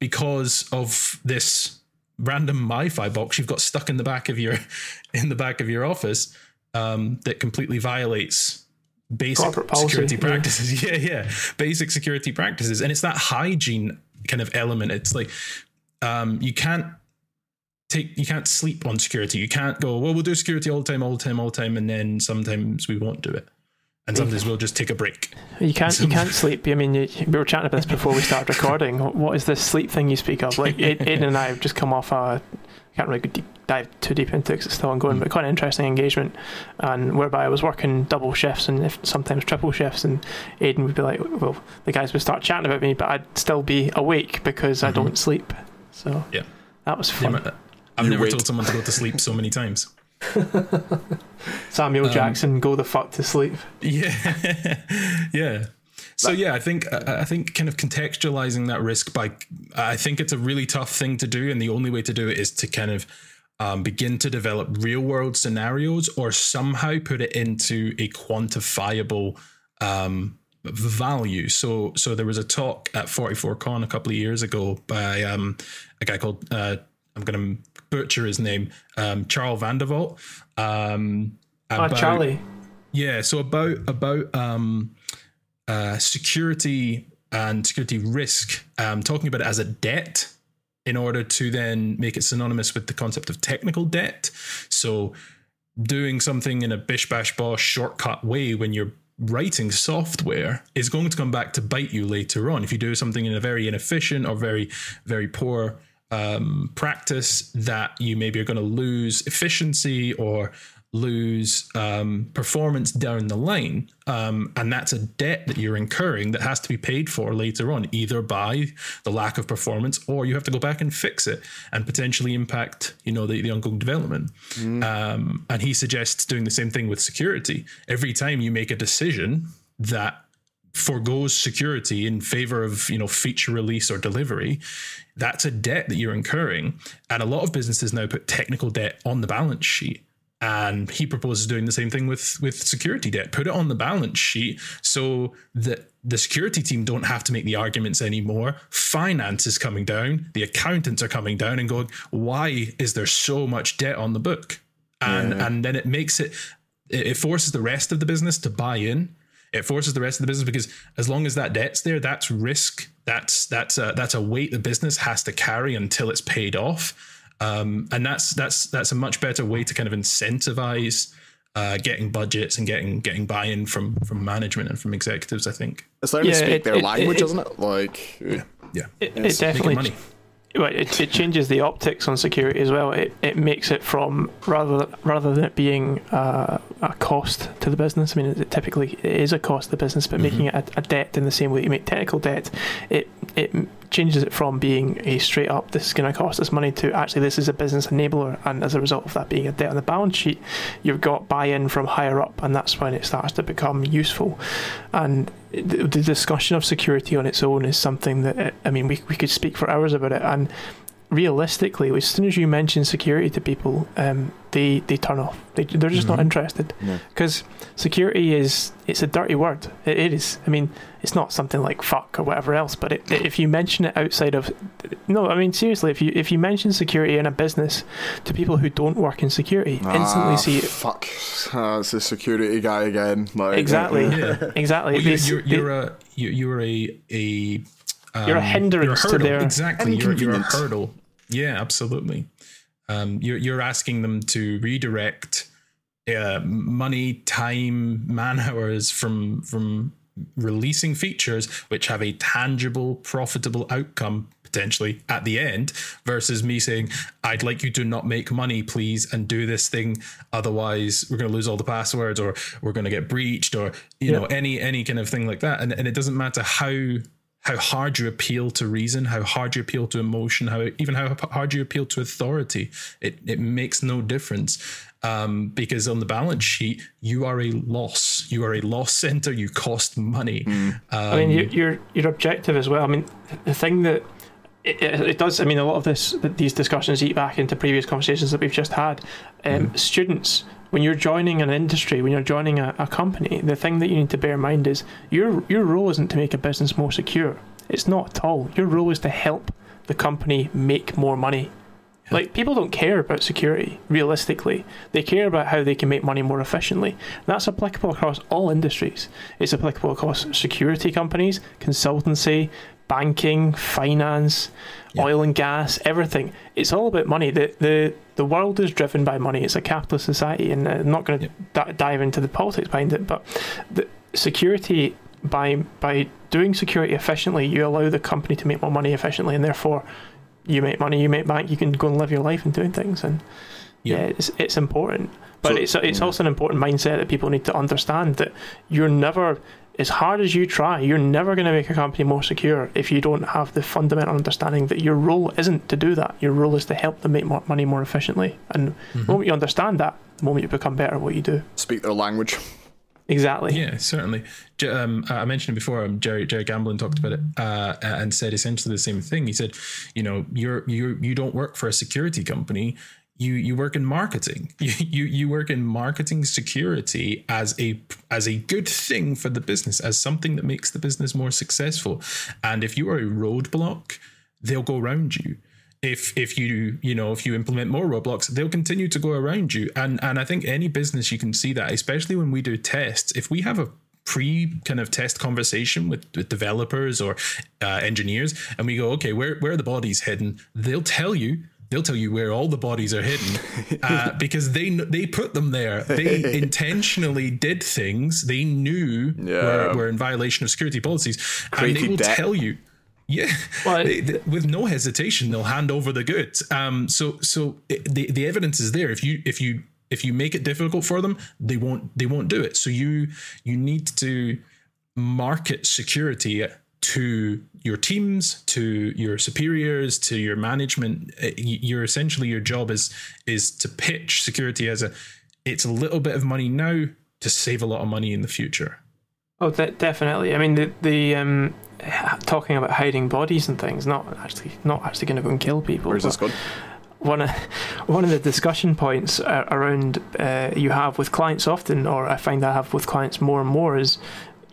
because of this random MiFi box you've got stuck in the back of your in the back of your office um, that completely violates basic security practices. Yeah. yeah, yeah, basic security practices, and it's that hygiene kind of element. It's like um, you can't take you can't sleep on security. You can't go well. We'll do security all the time, all the time, all the time, and then sometimes we won't do it and sometimes we'll just take a break. You can't you can't sleep. I mean, you, we were chatting about this before we started recording. What is this sleep thing you speak of? Like Aiden and I have just come off a. I can't really deep, dive too deep into it because it's still ongoing, mm. but quite an interesting engagement, and whereby I was working double shifts and if, sometimes triple shifts, and Aiden would be like, "Well, the guys would start chatting about me, but I'd still be awake because mm-hmm. I don't sleep." So yeah, that was fun. Yeah, I've you never wait. told someone to go to sleep so many times. Samuel um, Jackson, go the fuck to sleep. Yeah, yeah. So yeah, I think I think kind of contextualizing that risk by I think it's a really tough thing to do, and the only way to do it is to kind of um, begin to develop real world scenarios or somehow put it into a quantifiable um, value. So so there was a talk at 44con a couple of years ago by um, a guy called uh, I'm going to butcher his name, um, Charles Vandervoort. Um, ah, Charlie. Yeah, so about about um, uh, security and security risk, um, talking about it as a debt in order to then make it synonymous with the concept of technical debt. So doing something in a bish bash bosh shortcut way when you're writing software is going to come back to bite you later on. If you do something in a very inefficient or very, very poor um, practice, that you maybe are going to lose efficiency or lose um, performance down the line. Um, and that's a debt that you're incurring that has to be paid for later on, either by the lack of performance or you have to go back and fix it and potentially impact, you know, the, the ongoing development. Mm. Um, and he suggests doing the same thing with security. Every time you make a decision that foregoes security in favor of you know feature release or delivery that's a debt that you're incurring and a lot of businesses now put technical debt on the balance sheet and he proposes doing the same thing with with security debt. Put it on the balance sheet so that the security team don't have to make the arguments anymore. Finance is coming down. The accountants are coming down and going why is there so much debt on the book? And yeah. and then it makes it it forces the rest of the business to buy in. It forces the rest of the business because as long as that debt's there that's risk. That's that's a, that's a weight the business has to carry until it's paid off um, and that's that's that's a much better way to kind of incentivize uh, getting budgets and getting getting buy-in from from management and from executives. I think it's learning yeah, to speak it, their it, language, is not it? Like, yeah, yeah. It, it definitely well, it, it changes the optics on security as well. It, it makes it from rather rather than it being uh, a cost to the business. I mean, it typically it is a cost to the business, but mm-hmm. making it a, a, debt in the same way you make technical debt, it it changes it from being a straight up this is going to cost us money to actually this is a business enabler, and as a result of that being a debt on the balance sheet, you've got buy-in from higher up, and that's when it starts to become useful. And the, the discussion of security on its own is something that I mean we we could speak for hours about it, and realistically, as soon as you mention security to people, um, they they turn off. They they're just mm-hmm. not interested because security is it's a dirty word. It, it is. I mean, it's not something like fuck or whatever else. But it, if you mention it outside of no, I mean seriously, if you if you mention security in a business to people who don't work in security, ah, instantly see fuck. Uh, it's a security guy again. Like, exactly, yeah. exactly. Well, you're, you're, you're, a you're a a um, you're a hindrance you're a to their exactly. You're, you're, a hurdle. Yeah, absolutely. Um, you're you're asking them to redirect uh, money, time, man hours from from releasing features which have a tangible, profitable outcome potentially at the end versus me saying i'd like you to not make money please and do this thing otherwise we're going to lose all the passwords or we're going to get breached or you yeah. know any any kind of thing like that and, and it doesn't matter how how hard you appeal to reason, how hard you appeal to emotion, how even how hard you appeal to authority. It it makes no difference um, because on the balance sheet you are a loss. You are a loss center. You cost money. Mm. Um, I mean, your, your your objective as well. I mean, the thing that it, it, does. I mean, a lot of this, these discussions eat back into previous conversations that we've just had. Um, mm. Students when you're joining an industry, when you're joining a, a company, the thing that you need to bear in mind is your your role isn't to make a business more secure. It's not at all. Your role is to help the company make more money. Like people don't care about security realistically. They care about how they can make money more efficiently. That's applicable across all industries. It's applicable across security companies, consultancy, banking, finance, oil and gas, everything. It's all about money. The the the world is driven by money. It's a capitalist society, and I'm not going to d- dive into the politics behind it. But the security by by doing security efficiently, you allow the company to make more money efficiently, and therefore you make money, you make bank, you can go and live your life and doing things. And yeah, yeah it's it's important. But so, it's it's also an important mindset that people need to understand that you're never as hard as you try, you're never going to make a company more secure if you don't have the fundamental understanding that your role isn't to do that. Your role is to help them make more money more efficiently. And mm-hmm. the moment you understand that, the moment you become better at what you do. Speak their language. Exactly. Yeah, certainly. Um, I mentioned it before. Um, Jerry Jerry Gamblin talked about it uh, and said essentially the same thing. He said, you know, you're you you don't work for a security company. You you work in marketing. You, you you work in marketing security as a as a good thing for the business, as something that makes the business more successful. And if you are a roadblock, they'll go around you if if you you know if you implement more roadblocks they'll continue to go around you and and i think any business you can see that especially when we do tests if we have a pre kind of test conversation with, with developers or uh, engineers and we go okay where where are the bodies hidden they'll tell you they'll tell you where all the bodies are hidden uh, because they they put them there. They intentionally did things they knew yeah. were, were in violation of security policies, Created and they will tell you. Yeah, they, they, with no hesitation, they'll hand over the goods. Um, so so it, the the evidence is there. If you if you if you make it difficult for them, they won't they won't do it. So you you need to market security to your teams, to your superiors, to your management. Uh, you're essentially your job is is to pitch security as a it's a little bit of money now to save a lot of money in the future. Oh, definitely. I mean, the the um, talking about hiding bodies and things, not actually not actually going to go and kill people. Where's this going? One of, one of the discussion points around uh, you have with clients often, or I find I have with clients more and more, is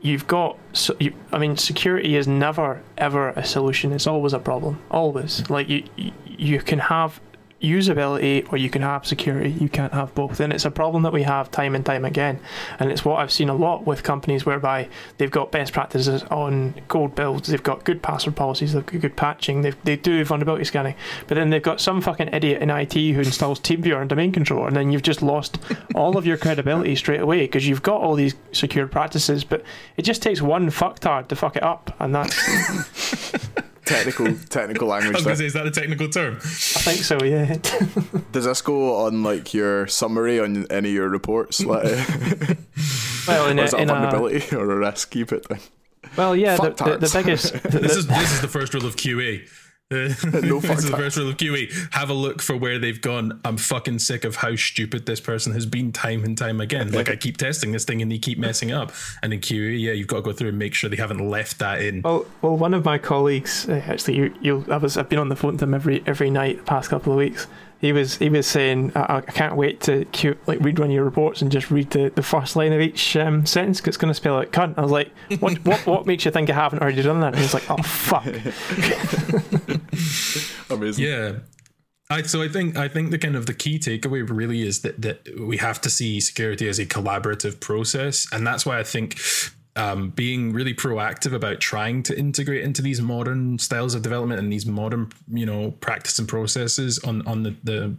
you've got. So you, I mean, security is never ever a solution. It's always a problem. Always, like you you can have usability or you can have security. You can't have both. And it's a problem that we have time and time again. And it's what I've seen a lot with companies whereby they've got best practices on code builds, they've got good password policies, they've got good patching, they they do vulnerability scanning. But then they've got some fucking idiot in IT who installs TeamViewer and domain controller, and then you've just lost all of your credibility straight away because you've got all these secure practices, but it just takes one fucktard to fuck it up, and that's. technical technical language. I was going to say, is that a technical term? I think so. Yeah. Does this go on like your summary on any of your reports? Like, well, in or is that a, vulnerability or a risk? Keep it. Well, yeah. The, the, the, biggest. The, this is this is the first rule of QA. no this is the first rule of QE. Have a look for where they've gone. I'm fucking sick of how stupid this person has been time and time again. Like I keep testing this thing and they keep messing up. And in QE, yeah, you've got to go through and make sure they haven't left that in. Well, well, one of my colleagues uh, actually, you, you, I was, I've been on the phone to him every every night the past couple of weeks he was he was saying I, I can't wait to queue, like read one of your reports and just read the, the first line of each um, sentence because it's going to spell out cunt. I was like, what, what what makes you think I haven't already done that? And he's like, oh fuck. Amazing. Yeah. I, so I think I think the kind of the key takeaway really is that that we have to see security as a collaborative process, and that's why I think um, being really proactive about trying to integrate into these modern styles of development and these modern, you know, practice and processes on on the, the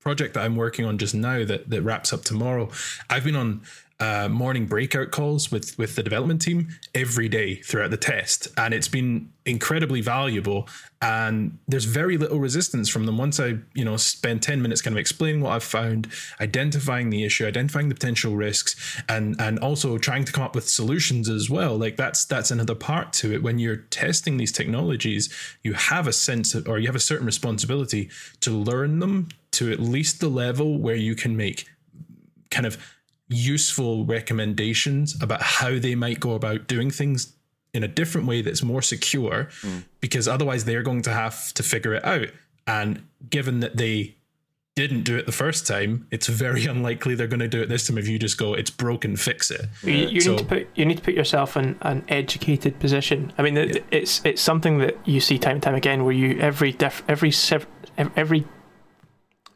project that I'm working on just now that that wraps up tomorrow. I've been on uh, morning breakout calls with with the development team every day throughout the test, and it's been incredibly valuable. And there's very little resistance from them once I you know spend ten minutes kind of explaining what I've found, identifying the issue, identifying the potential risks, and and also trying to come up with solutions as well. Like that's that's another part to it. When you're testing these technologies, you have a sense of, or you have a certain responsibility to learn them to at least the level where you can make kind of useful recommendations about how they might go about doing things in a different way that's more secure mm. because otherwise they're going to have to figure it out and given that they didn't do it the first time it's very unlikely they're going to do it this time if you just go it's broken fix it you, you so, need to put you need to put yourself in an educated position i mean yeah. it's it's something that you see time and time again where you every diff, every every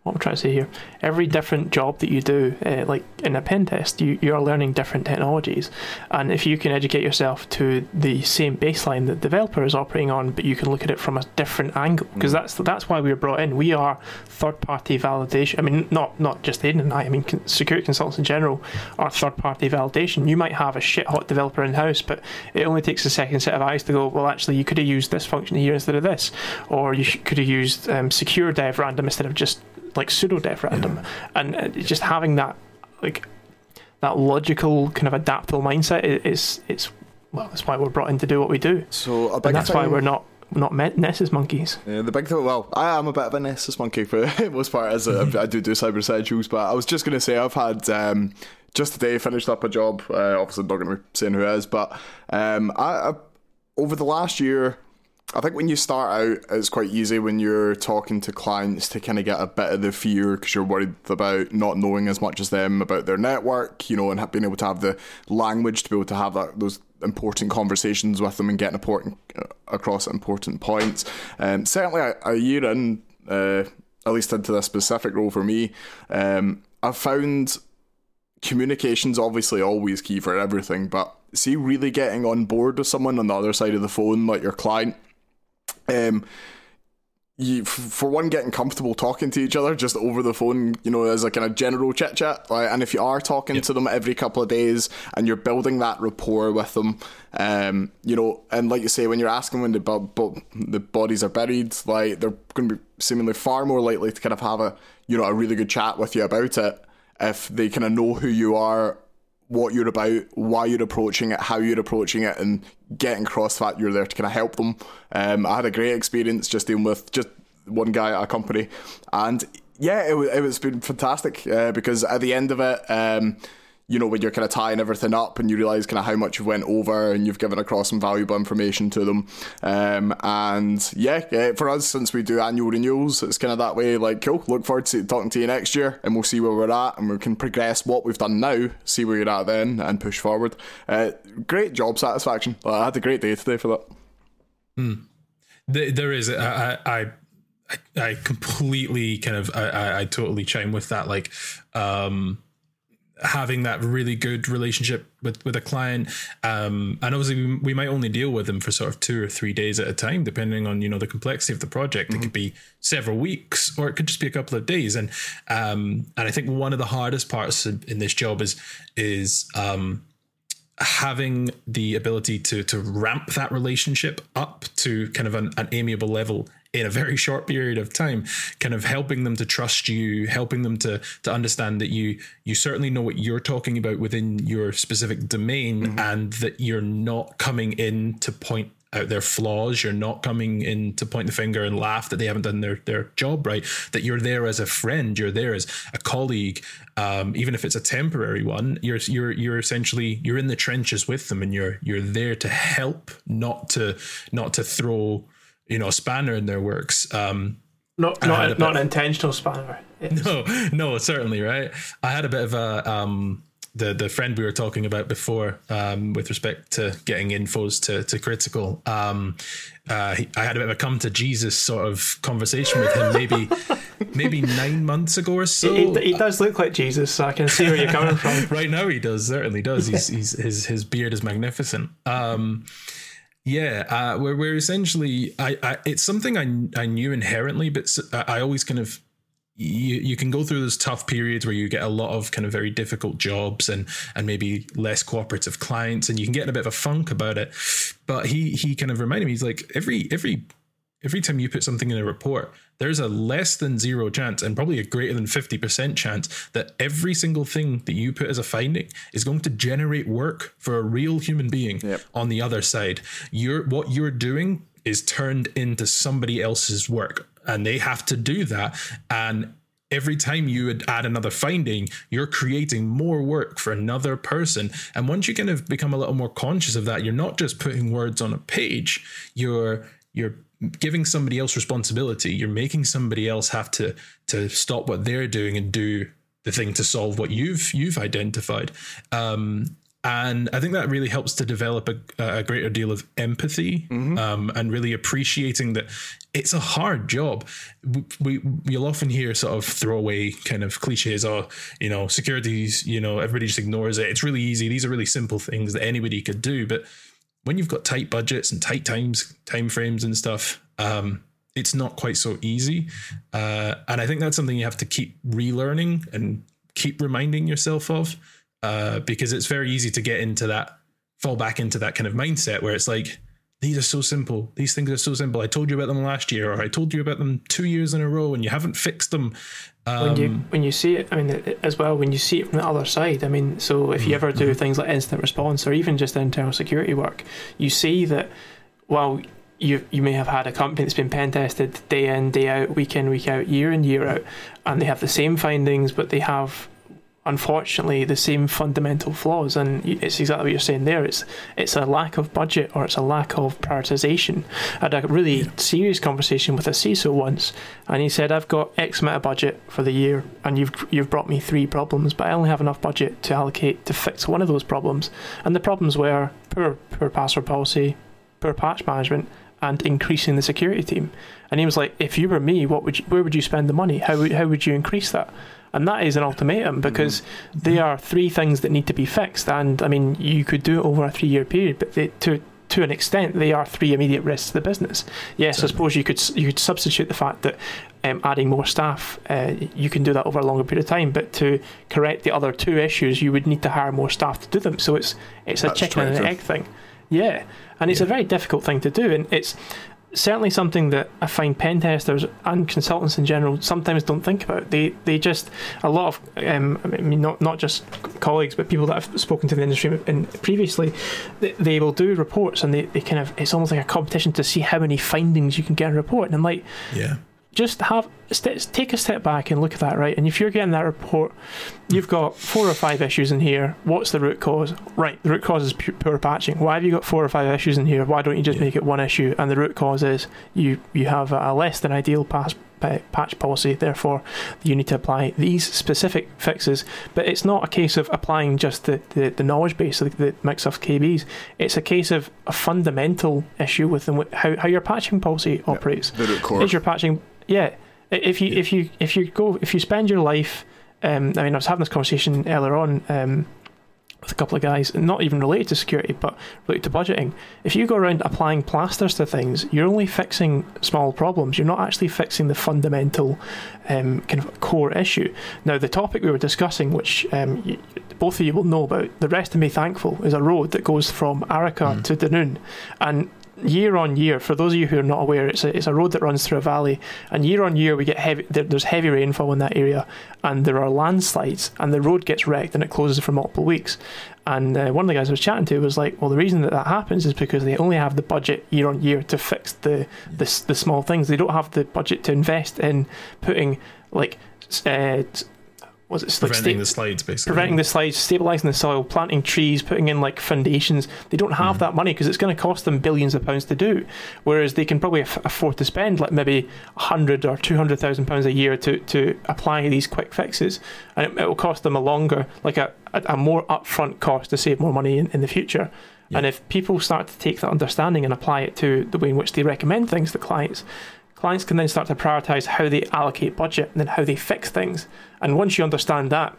what I'm trying to say here, every different job that you do, uh, like in a pen test, you, you are learning different technologies. And if you can educate yourself to the same baseline that the developer is operating on, but you can look at it from a different angle, because mm. that's that's why we were brought in. We are third party validation. I mean, not not just Aidan and I. I mean, security consultants in general are third party validation. You might have a shit hot developer in house, but it only takes a second set of eyes to go, well, actually, you could have used this function here instead of this, or you could have used um, secure dev random instead of just like pseudo dev random, yeah. and uh, just having that like that logical kind of adaptable mindset is it's well that's why we're brought in to do what we do. So and that's why we're not not Nessus monkeys. Yeah, the big thing. Well, I am a bit of a Nessus monkey for the most part, as a, I do do cyber essentials. But I was just going to say I've had um, just today finished up a job. Uh, obviously, not going to be saying who it is, but um, I, I, over the last year, I think when you start out, it's quite easy when you're talking to clients to kind of get a bit of the fear because you're worried about not knowing as much as them about their network, you know, and being able to have the language to be able to have that those important conversations with them and getting important uh, across important points. Um, certainly, a, a, year in, uh, at least into this specific role for me, um, I've found communication's obviously always key for everything, but see, really getting on board with someone on the other side of the phone, like your client um, you, for one, getting comfortable talking to each other just over the phone, you know, as a kind of general chit chat. Right? And if you are talking yep. to them every couple of days and you're building that rapport with them, um, you know, and like you say, when you're asking when the bu- the bodies are buried, like they're going to be seemingly far more likely to kind of have a, you know, a really good chat with you about it if they kind of know who you are what you're about, why you're approaching it, how you're approaching it, and getting across that you're there to kind of help them. Um, I had a great experience just dealing with just one guy at a company, and yeah, it, was it was been fantastic uh, because at the end of it, um, you know, when you're kind of tying everything up and you realize kind of how much you've went over and you've given across some valuable information to them. Um, and yeah, yeah, for us, since we do annual renewals, it's kind of that way like, cool, look forward to talking to you next year and we'll see where we're at and we can progress what we've done now, see where you're at then and push forward. Uh, great job satisfaction. I had a great day today for that. Hmm. There is, I, I, I completely kind of, I, I totally chime with that. Like, um, having that really good relationship with with a client um, and obviously we, we, might only deal with them for sort of two or three days at a time depending on you know the complexity of the project. Mm-hmm. it could be several weeks or it could just be a couple of days. And um, and i think one of the hardest parts in, this job is is um, having the ability to to ramp that relationship up to kind of an, an amiable level in a very short period of time kind of helping them to trust you helping them to to understand that you you certainly know what you're talking about within your specific domain mm-hmm. and that you're not coming in to point out their flaws. You're not coming in to point the finger and laugh that they haven't done their their job right. That you're there as a friend. You're there as a colleague. Um, even if it's a temporary one you're you're you're essentially you're in the trenches with them and you're you're there to help not to not to throw you know, spanner in their works. Um, not not, a, not an intentional spanner. No, no, certainly right. I had a bit of a um, the the friend we were talking about before um, with respect to getting infos to to critical. Um, uh, he, I had a bit of a come to Jesus sort of conversation with him, maybe maybe nine months ago or so. He, he, does look like Jesus, so I can see where you're coming from. right now, he does certainly does. He's, he's his his beard is magnificent. Um, yeah, uh, we're, we're essentially, I, I, it's something I, I knew inherently, but I always kind of, you, you can go through those tough periods where you get a lot of kind of very difficult jobs and and maybe less cooperative clients and you can get in a bit of a funk about it. But he he kind of reminded me he's like every every every time you put something in a report, there's a less than zero chance and probably a greater than 50% chance that every single thing that you put as a finding is going to generate work for a real human being yep. on the other side. You're what you're doing is turned into somebody else's work and they have to do that and every time you would add another finding, you're creating more work for another person. And once you kind of become a little more conscious of that, you're not just putting words on a page, you're you're giving somebody else responsibility you're making somebody else have to to stop what they're doing and do the thing to solve what you've you've identified um, and I think that really helps to develop a, a greater deal of empathy mm-hmm. um, and really appreciating that it's a hard job. We, we you'll often hear sort of throwaway kind of cliches, or you know, securities. You know, everybody just ignores it. It's really easy. These are really simple things that anybody could do, but when you've got tight budgets and tight times, time frames and stuff, um, it's not quite so easy. Uh, and I think that's something you have to keep relearning and keep reminding yourself of, uh, because it's very easy to get into that, fall back into that kind of mindset where it's like, these are so simple. These things are so simple. I told you about them last year, or I told you about them two years in a row, and you haven't fixed them. Um, when you um, when you see it, I mean, as well, when you see it from the other side, I mean, so if you ever do mm-hmm. things like incident response or even just internal security work, you see that while you you may have had a company that's been pen tested day in day out, week in week out, year in year out, and they have the same findings, but they have unfortunately the same fundamental flaws and it's exactly what you're saying there. It's it's a lack of budget or it's a lack of prioritization. I had a really yeah. serious conversation with a CISO once and he said I've got X amount of budget for the year and you've you've brought me three problems but I only have enough budget to allocate to fix one of those problems. And the problems were poor poor password policy poor patch management and increasing the security team. And he was like if you were me what would you, where would you spend the money? How would, how would you increase that and that is an ultimatum because mm-hmm. they are three things that need to be fixed. And I mean, you could do it over a three year period, but they, to to an extent, they are three immediate risks to the business. Yes, I suppose you could you could substitute the fact that um, adding more staff, uh, you can do that over a longer period of time. But to correct the other two issues, you would need to hire more staff to do them. So it's it's a That's chicken and an egg thing. Yeah, and it's yeah. a very difficult thing to do, and it's certainly something that I find pen testers and consultants in general sometimes don't think about. They they just a lot of um, I mean not not just colleagues but people that I've spoken to in the industry in previously, they, they, will do reports and they, they kind of it's almost like a competition to see how many findings you can get in a report. And I'm like, yeah, just have take a step back and look at that, right? And if you're getting that report, you've got four or five issues in here. What's the root cause? Right, the root cause is poor patching. Why have you got four or five issues in here? Why don't you just yeah. make it one issue? And the root cause is you you have a less than ideal pass, patch policy. Therefore, you need to apply these specific fixes. But it's not a case of applying just the, the, the knowledge base of the, mix of KBs. It's a case of a fundamental issue with them, how, how your patching policy operates. Yeah, the. Is your patching yeah, if you if you if you go if you spend your life, um, I mean, I was having this conversation earlier on um, with a couple of guys, not even related to security, but related to budgeting. If you go around applying plasters to things, you're only fixing small problems. You're not actually fixing the fundamental um, kind of core issue. Now, the topic we were discussing, which um, you, both of you will know about, the Rest and Be Thankful, is a road that goes from Arrochar mm. to Dunoon, and year on year, for those of you who are not aware, it's a, it's a road that runs through a valley, and year on year we get heavy. There, there's heavy rainfall in that area, and there are landslides, and the road gets wrecked, and it closes for multiple weeks. And uh, one of the guys I was chatting to was like, "Well, the reason that that happens is because they only have the budget year on year to fix the the, the small things. They don't have the budget to invest in putting like uh, was it preventing like sta- the slides basically preventing the slides stabilizing the soil planting trees putting in like foundations they don't have mm. that money because it's going to cost them billions of pounds to do whereas they can probably af- afford to spend like maybe 100 or 200,000 pounds a year to to apply these quick fixes and it, it will cost them a longer like a, a, a, more upfront cost to save more money in, in the future yeah. and if people start to take that understanding and apply it to the way in which they recommend things to clients clients can then start to prioritize how they allocate budget and then how they fix things. And once you understand that,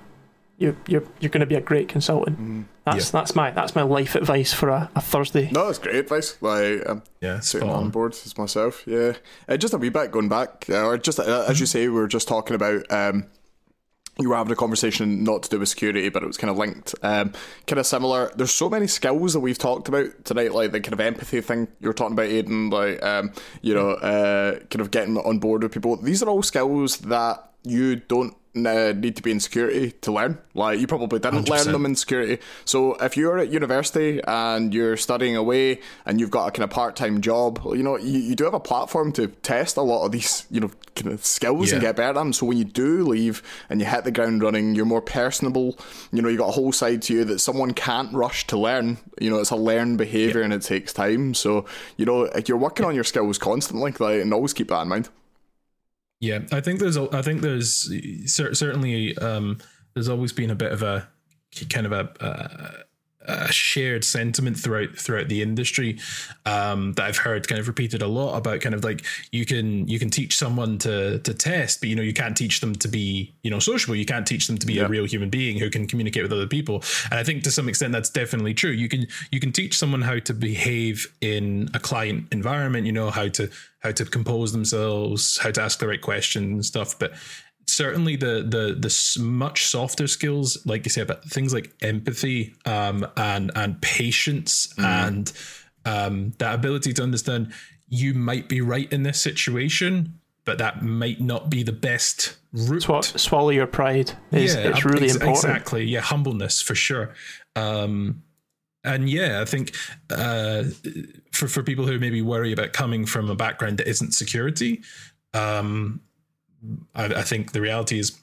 you're you're you're going to be a great consultant. Mm, that's yeah. that's my that's my life advice for a, a Thursday. No, that's great advice. Like, I'm yeah, sitting on board as myself. Yeah, uh, just a wee bit going back, uh, or just uh, as you say, we were just talking about um, you were having a conversation not to do with security, but it was kind of linked. Um, kind of similar. There's so many skills that we've talked about tonight, like the kind of empathy thing you were talking about, Aidan, like um, you know, uh, kind of getting on board with people. These are all skills that you don't Uh, need to be in security to learn. Like you probably didn't 100%. learn them in security. So if you're at university and you're studying away and you've got a kind of part time job, you know you, you do have a platform to test a lot of these you know kind of skills yeah. and get better at them. So when you do leave and you hit the ground running, you're more personable. You know you got a whole side to you that someone can't rush to learn. You know it's a learned behavior yeah. and it takes time. So you know you're working on your skills constantly, like, and always keep that in mind. Yeah, I think there's I think there's certainly um, there's always been a bit of a kind of a, a shared sentiment throughout throughout the industry um, that I've heard kind of repeated a lot about kind of like you can you can teach someone to to test, but you know you can't teach them to be you know sociable. You can't teach them to be yeah. a real human being who can communicate with other people. And I think to some extent that's definitely true. You can you can teach someone how to behave in a client environment. You know how to how to compose themselves, how to ask the right questions and stuff, but certainly the the the much softer skills, like you said, about things like empathy um, and and patience mm. and um, that ability to understand you might be right in this situation, but that might not be the best route. Sw- swallow your pride. Is, yeah, it's really ex- important. Exactly. Yeah, humbleness for sure. Um, and yeah, I think uh, for for people who maybe worry about coming from a background that isn't security, um, I, I think the reality is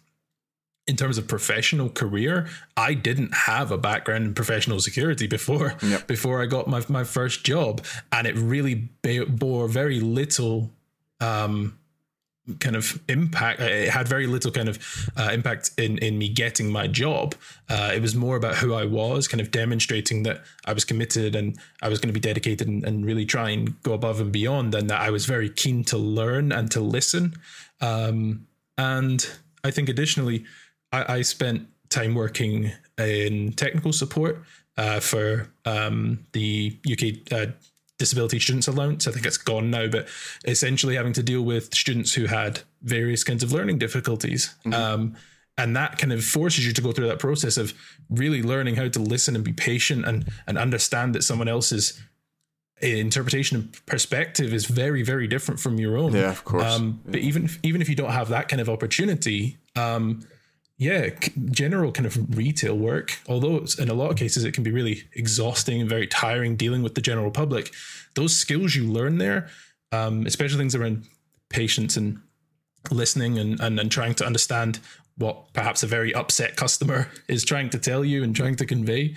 in terms of professional career, I didn't have a background in professional security before Yep. before I got my my first job, and it really bore very little um, kind of impact. It had very little kind of uh, impact in in me getting my job. Uh, it was more about who I was, kind of demonstrating that I was committed and I was going to be dedicated and, and really try and go above and beyond, and that I was very keen to learn and to listen. Um, and I think additionally, I, I spent time working in technical support uh, for um, the UK uh, Disability Students Allowance. I think it's gone now, but essentially having to deal with students who had various kinds of learning difficulties. Um, and that kind of forces you to go through that process of really learning how to listen and be patient and and understand that someone else's interpretation and perspective is very very different from your own Yeah, of course. um, but even even if you don't have that kind of opportunity um, yeah general kind of retail work although in a lot of cases it can be really exhausting and very tiring dealing with the general public. Those skills you learn there um, especially things around patience and listening and, and, and trying to understand what perhaps a very upset customer is trying to tell you and trying to convey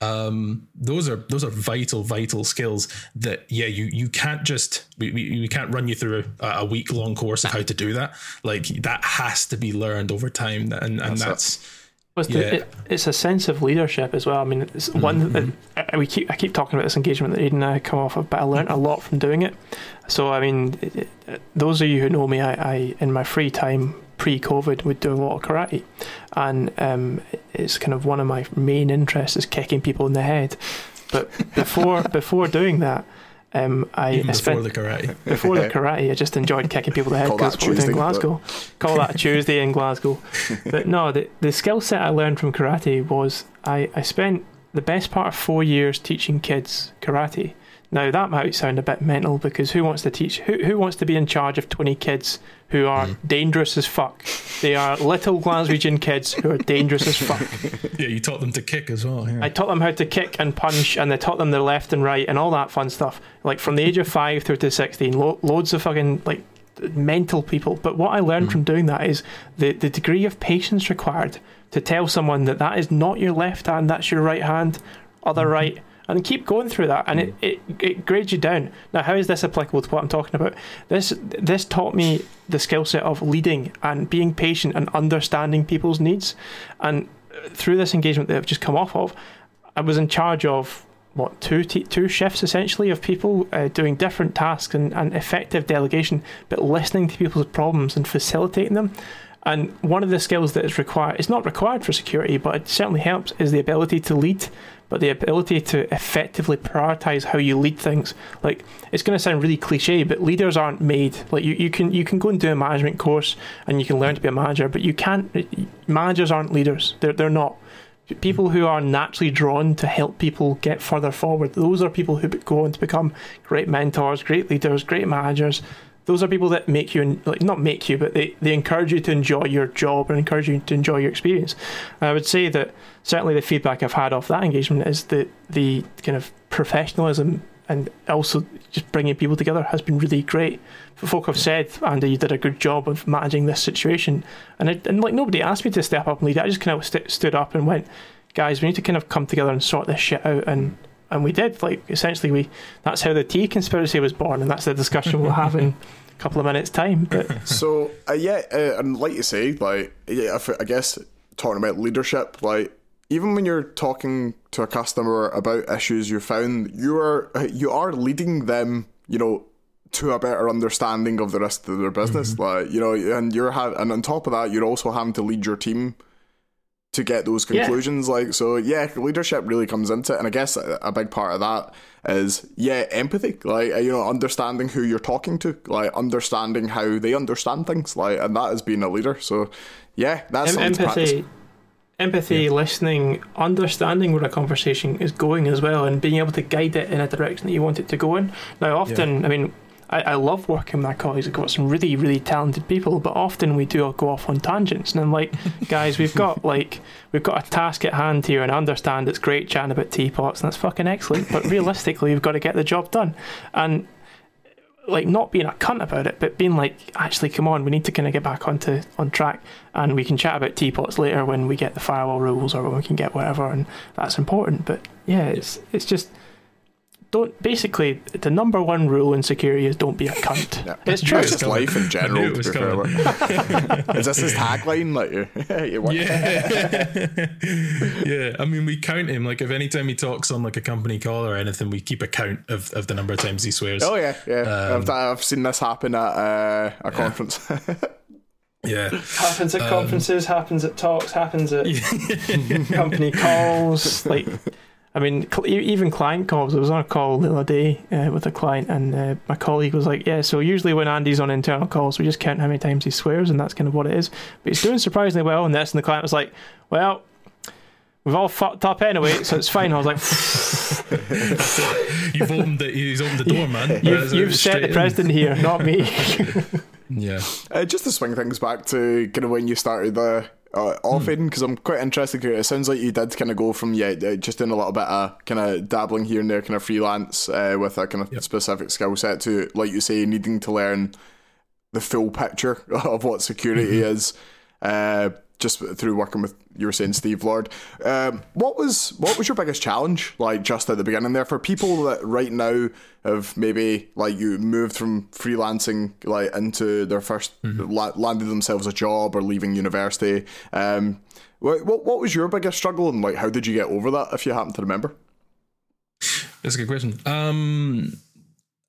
um, those are those are vital vital skills that yeah you you can't just we, we, we can't run you through a, a week long course of how to do that like that has to be learned over time and and that's, Well, it's, Yeah. the, it, it's a sense of leadership as well. I mean, it's one that I, we keep I keep talking about this engagement that Aiden and I come off of, but I learned a lot from doing it. So I mean, it, it, those of you who know me, I, I in my free time pre-COVID would do a lot of karate, and um, it's kind of one of my main interests is kicking people in the head. But before before doing that, um, I, even before the karate before the karate, I just enjoyed kicking people in the head Call because what we in Glasgow. Call that a Tuesday in Glasgow. But no, the, the skill set I learned from karate was I, I spent the best part of four years teaching kids karate. Now that might sound a bit mental because who wants to teach? Who, who wants to be in charge of twenty kids who are mm. dangerous as fuck? They are little Glaswegian kids who are dangerous as fuck. yeah you taught them to kick as well yeah. I taught them how to kick and punch, and I taught them their left and right and all that fun stuff. Like from the age of five through to sixteen, lo- loads of fucking like mental people. But what I learned mm. from doing that is the the degree of patience required to tell someone that that is not your left hand, that's your right hand, other mm. right. And keep going through that, and it, it, it grades you down. Now, how is this applicable to what I'm talking about? This this taught me the skill set of leading and being patient and understanding people's needs. And through this engagement that I've just come off of, I was in charge of what two t- two shifts essentially of people uh, doing different tasks and, and effective delegation, but listening to people's problems and facilitating them. And one of the skills that is required, it's not required for security, but it certainly helps, is the ability to lead, but the ability to effectively prioritize how you lead things. Like it's going to sound really cliche, but leaders aren't made. Like you, you can you can go and do a management course and you can learn to be a manager, but you can't. Managers aren't leaders. They're they're not people who are naturally drawn to help people get further forward. Those are people who go on to become great mentors, great leaders, great managers. Those are people that make you, like not make you, but they, they encourage you to enjoy your job and encourage you to enjoy your experience. And I would say that certainly the feedback I've had off that engagement is that the kind of professionalism and also just bringing people together has been really great. Folk have said, Andy, you did a good job of managing this situation, and it, and like nobody asked me to step up and lead. I just kind of st- stood up and went, guys, we need to kind of come together and sort this shit out, and and we did. Like essentially, we that's how the tea conspiracy was born, and that's the discussion we'll have in couple of minutes' time. But so uh, yeah, uh, and like you say, like yeah, if, I guess talking about leadership, like even when you're talking to a customer about issues you found, you are you are leading them, you know, to a better understanding of the rest of their business. Like you know, and you're ha- and on top of that, you're also having to lead your team to get those Yeah. conclusions. Like so, yeah, leadership really comes into it, and I guess a, a big part of that is yeah, empathy. Like you know, understanding who you're talking to, like understanding how they understand things. Like, and that is being a leader. So yeah, that's em- something to practice. empathy, empathy, listening, understanding where a conversation is going as well, and being able to guide it in a direction that you want it to go in. Now, often, I mean, I, I love working with my colleagues. I've got some really, really talented people, but often we do go off on tangents. And I'm like, guys, we've got like we've got a task at hand here, and I understand it's great chatting about teapots, and that's fucking excellent. But realistically, we've got to get the job done. And like not being a cunt about it, but being like, actually, come on, we need to kind of get back onto on track, and we can chat about teapots later when we get the firewall rules or when we can get whatever, and that's important. But yeah, it's it's just don't basically the number one rule in security is don't be a cunt. Yeah. It's true. It's just life in general. it was to be fair. is this his tagline? Like, you, you Yeah. yeah. I mean, we count him. Like, if anytime he talks on like a company call or anything, we keep a count of, of the number of times he swears. Oh yeah, yeah. Um, I've, I've seen this happen at uh, a conference. Yeah. happens at conferences, happens at talks, happens at company calls. Like, I mean, cl- e- even client calls. I was on a call the other day uh, with a client, and uh, my colleague was like, "Yeah, so usually when Andy's on internal calls, we just count how many times he swears, and that's kind of what it is. But he's doing surprisingly well in this." And the client was like, "Well." We've all fucked up anyway, so it's fine. I was like, You've opened the, he's opened the door, man. "You've, you've set Straight the in. president here, not me." Yeah. Uh, just to swing things back to kind of when you started the uh, off Hmm. because I'm quite interested. It sounds like you did kind of go from yeah, uh, just doing a little bit of kind of dabbling here and there, kind of freelance uh, with a kind of specific skill set to, like you say, needing to learn the full picture of what security Mm-hmm. is. Uh, just through working with you were saying Steve Lord, um, what was what was your biggest challenge like just at the beginning there for people that right now have maybe like you moved from freelancing like into their 1st Mm-hmm. la- landed themselves a job or leaving university. Um, what, what what was your biggest struggle and like how did you get over that if you happen to remember? That's a good question. Um,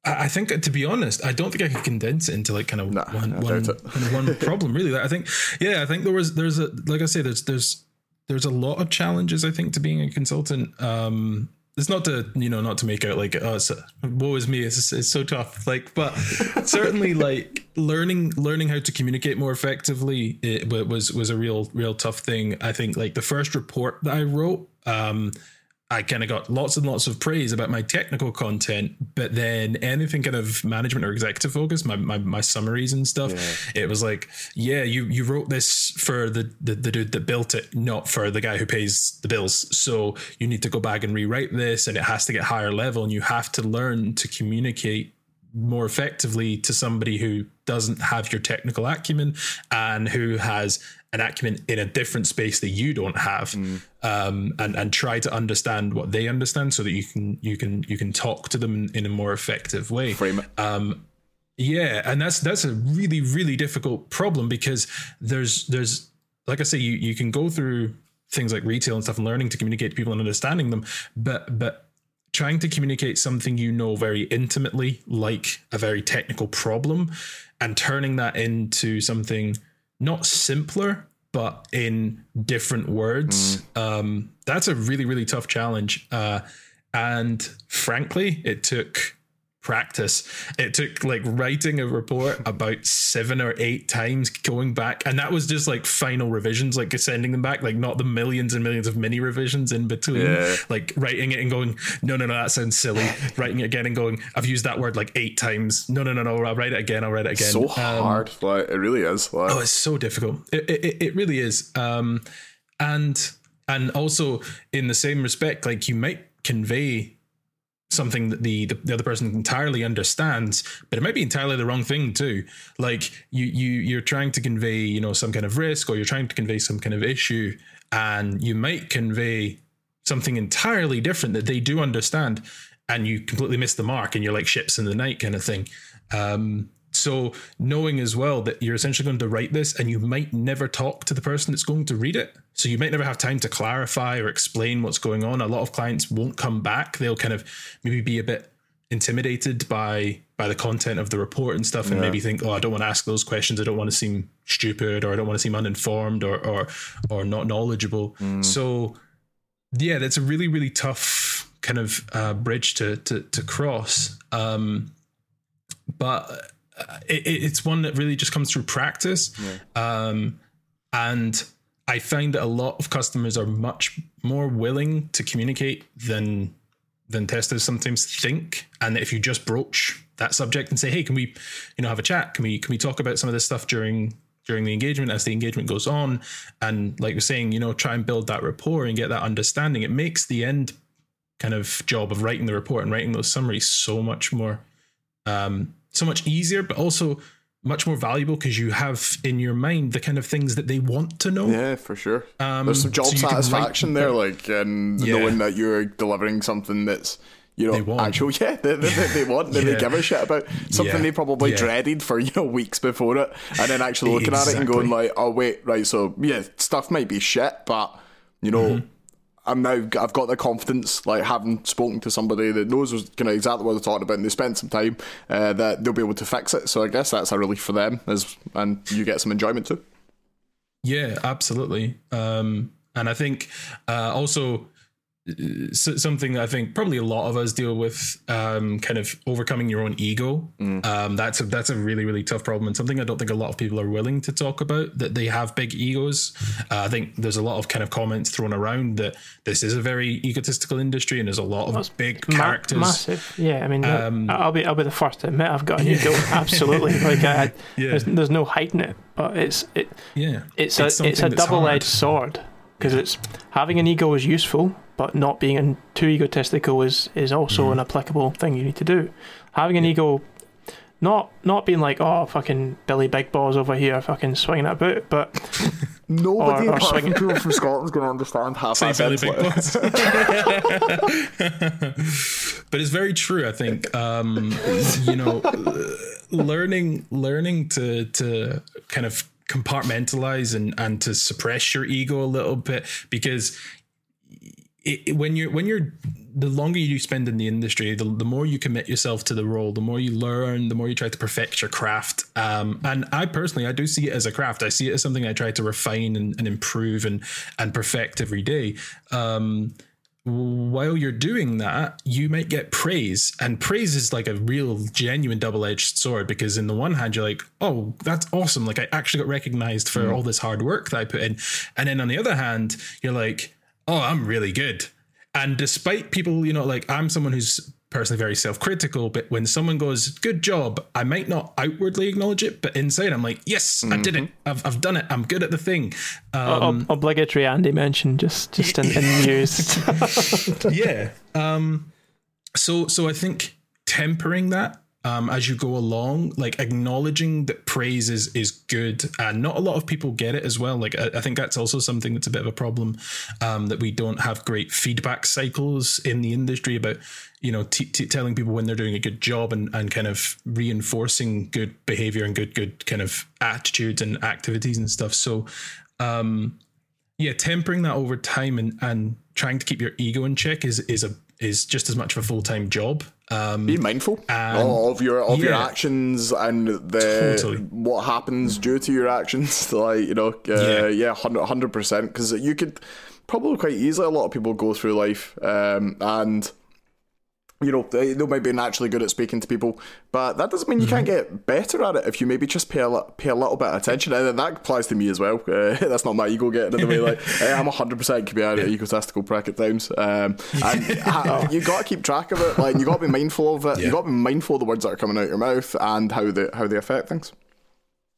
I think, to be honest, I don't think I could condense it into like kind of Nah, one, one, kind of one problem. Really, I think, yeah, I think there was, there's a, like I say, there's, there's, there's a lot of challenges. I think to being a consultant. Um, it's not to you know not to make out like oh it's, woe is me it's, it's so tough like but certainly like learning learning how to communicate more effectively it was was a real real tough thing i think like the first report that i wrote um I kind of got lots and lots of praise about my technical content, but then anything kind of management or executive focus, my, my, my summaries and stuff, it was like, yeah, you, you wrote this for the, the, the dude that built it, not for the guy who pays the bills. So you need to go back and rewrite this and it has to get higher level and you have to learn to communicate more effectively to somebody who doesn't have your technical acumen and who has an acumen in a different space that you don't have um, and and try to understand what they understand so that you can you can you can talk to them in a more effective way. Um, yeah, and that's that's a really really difficult problem because there's there's like I say you you can go through things like retail and stuff and learning to communicate to people and understanding them, but but trying to communicate something you know very intimately like a very technical problem and turning that into something not simpler but in different words. Um, that's a really really tough challenge. Uh, and frankly it took practice it took like writing a report about seven or eight times going back and that was just like final revisions like sending them back like not the millions and millions of mini revisions in between Yeah. like writing it and going no no no that sounds silly writing it again and going i've used that word like eight times no no no no i'll write it again i'll write it again So Um, hard, like it really is. Like, Oh, it's so difficult. It, it, it really is. Um, and and also in the same respect, like you might convey something that the, the the other person entirely understands, but it might be entirely the wrong thing too. Like you you you're trying to convey you know some kind of risk, or you're trying to convey some kind of issue, and you might convey something entirely different that they do understand, and you completely miss the mark, and you're like ships in the night kind of thing. Um, so knowing as well that you're essentially going to write this and you might never talk to the person that's going to read it. So you might never have time to clarify or explain what's going on. A lot of clients won't come back. They'll kind of maybe be a bit intimidated by by the content of the report and stuff and maybe think, oh, I don't want to ask those questions. I don't want to seem stupid or I don't want to seem uninformed or or or not knowledgeable. So yeah, that's a really, really tough kind of uh, bridge to to to cross. Um but it, it- it's one that really just comes through practice. Um, and I find that a lot of customers are much more willing to communicate than than testers sometimes think. And if you just broach that subject and say, "Hey, can we, you know, have a chat? Can we can we talk about some of this stuff during during the engagement as the engagement goes on?" And like you're saying, you know, try and build that rapport and get that understanding. It makes the end kind of job of writing the report and writing those summaries so much more um, so much easier, but also much more valuable because you have in your mind the kind of things that they want to know. Yeah, for sure. Um, There's some job so satisfaction there, like and Yeah. knowing that you're delivering something that's you know actual. Yeah, they, they, they, want. They, they give a shit about something Yeah. they probably Yeah. dreaded for you know weeks before it, and then actually looking at it and going like, oh wait, right. So yeah, stuff might be shit, but you know. Mm-hmm. I'm now. I've got the confidence, like having spoken to somebody that knows kind of exactly what they're talking about, and they spent some time uh, that they'll be able to fix it. So I guess that's a relief for them, as and you get some enjoyment too. Yeah, absolutely. Um, and I think uh, also something that I think probably a lot of us deal with, um, kind of overcoming your own ego. Um, that's a that's a really really tough problem, and something I don't think a lot of people are willing to talk about. That they have big egos. Uh, I think there's a lot of kind of comments thrown around that this is a very egotistical industry, and there's a lot of big Ma- characters. massive. Yeah, I mean, Um, I'll be I'll be the first to admit I've got an ego. Absolutely, like I, I- Yeah. there's, there's no hiding it. But it's it Yeah, it's a it's, something a double edged hard. sword because it's having an ego is useful, but not being too egotistical is is also Mm-hmm. an applicable thing you need to do. Having an ego. Not not being like oh fucking Billy Big Balls over here fucking swinging it about, but Nobody Or- or apart from swinging- people from Scotland's going to understand half Say that Billy Big sentence. but it's very true i think um you know learning learning to to kind of compartmentalize and and to suppress your ego a little bit because it, when you're when you're the longer you spend in the industry the, the more you commit yourself to the role the more you learn the more you try to perfect your craft. Um, and i personally i do see it as a craft. I see it as something i try to refine and, and improve and and perfect every day. Um, while you're doing that, you might get praise. And praise is like a real, genuine double edged sword because, in the one hand, you're like, oh, that's awesome. Like, I actually got recognized for mm. all this hard work that I put in. And then on the other hand, you're like, oh, I'm really good. And despite people, you know, like I'm someone who's personally very self critical, but when someone goes, good job, I might not outwardly acknowledge it, but inside I'm like, yes, I did it. I've, I've done it. I'm good at the thing. Um, ob- obligatory Andy mention just just in, in news. yeah. Um, so so I think tempering that um, as you go along, like acknowledging that praise is is good, and not a lot of people get it as well. Like I, I think that's also something that's a bit of a problem um, that we don't have great feedback cycles in the industry about you know t- t- telling people when they're doing a good job and and kind of reinforcing good behavior and good good kind of attitudes and activities and stuff. So. Um, yeah, tempering that over time and, and trying to keep your ego in check is is a is just as much of a full time job. Um, Be mindful of your of your actions and the Totally. what happens due to your actions. Like you know, uh, Yeah. yeah, hundred percent. Because you could probably quite easily. A lot of people go through life um, and. You know, they, they might be naturally good at speaking to people, but that doesn't mean you can't get better at it if you maybe just pay a pay a little bit of attention. And that applies to me as well. Uh, that's not my ego getting in the way. Like eh, I'm hundred percent can be an egotistical prick at times, um, and ha- you got to keep track of it. Like you got to be mindful of it. You Yeah. got to be mindful of the words that are coming out your mouth and how they how they affect things.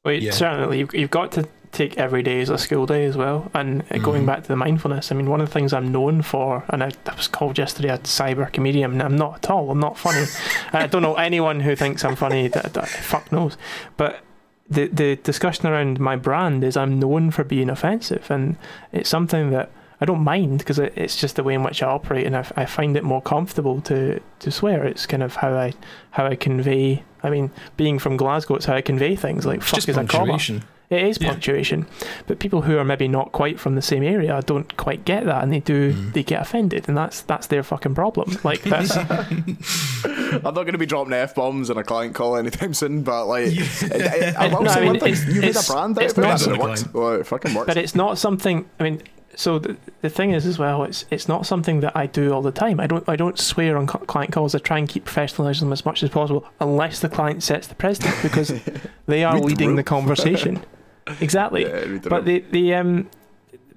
Wait, Yeah. certainly, you've, you've got to take every day as a school day as well. And Mm-hmm. going back to the mindfulness, I mean, one of the things I'm known for, and I, I was called yesterday a cyber comedian, and I'm not at all. I'm not funny. I don't know anyone who thinks I'm funny. That, that fuck knows. But the the discussion around my brand is I'm known for being offensive, and it's something that. I don't mind because it, it's just the way in which I operate, and I find it more comfortable to, to swear. It's kind of how I how I convey. I mean, being from Glasgow, it's how I convey things. Like fuck just is a comma. Punctuation. It is Yeah. punctuation, but people who are maybe not quite from the same area don't quite get that, and they do. Mm. They get offended, and that's that's their fucking problem. Like that's I'm not going to be dropping f bombs in a client call anytime soon, but like, I, I, I will No, I say mean, one thing: you made a it's- brand out it's of it, not- and it Absolutely. works. Well, it fucking works. but it's not something. I mean, so the, the thing is as well. It's it's not something that I do all the time. I don't I don't swear on client calls. I try and keep professionalism as much as possible, unless the client sets the precedent because they are the leading room. the conversation. Exactly. Yeah, the but the the um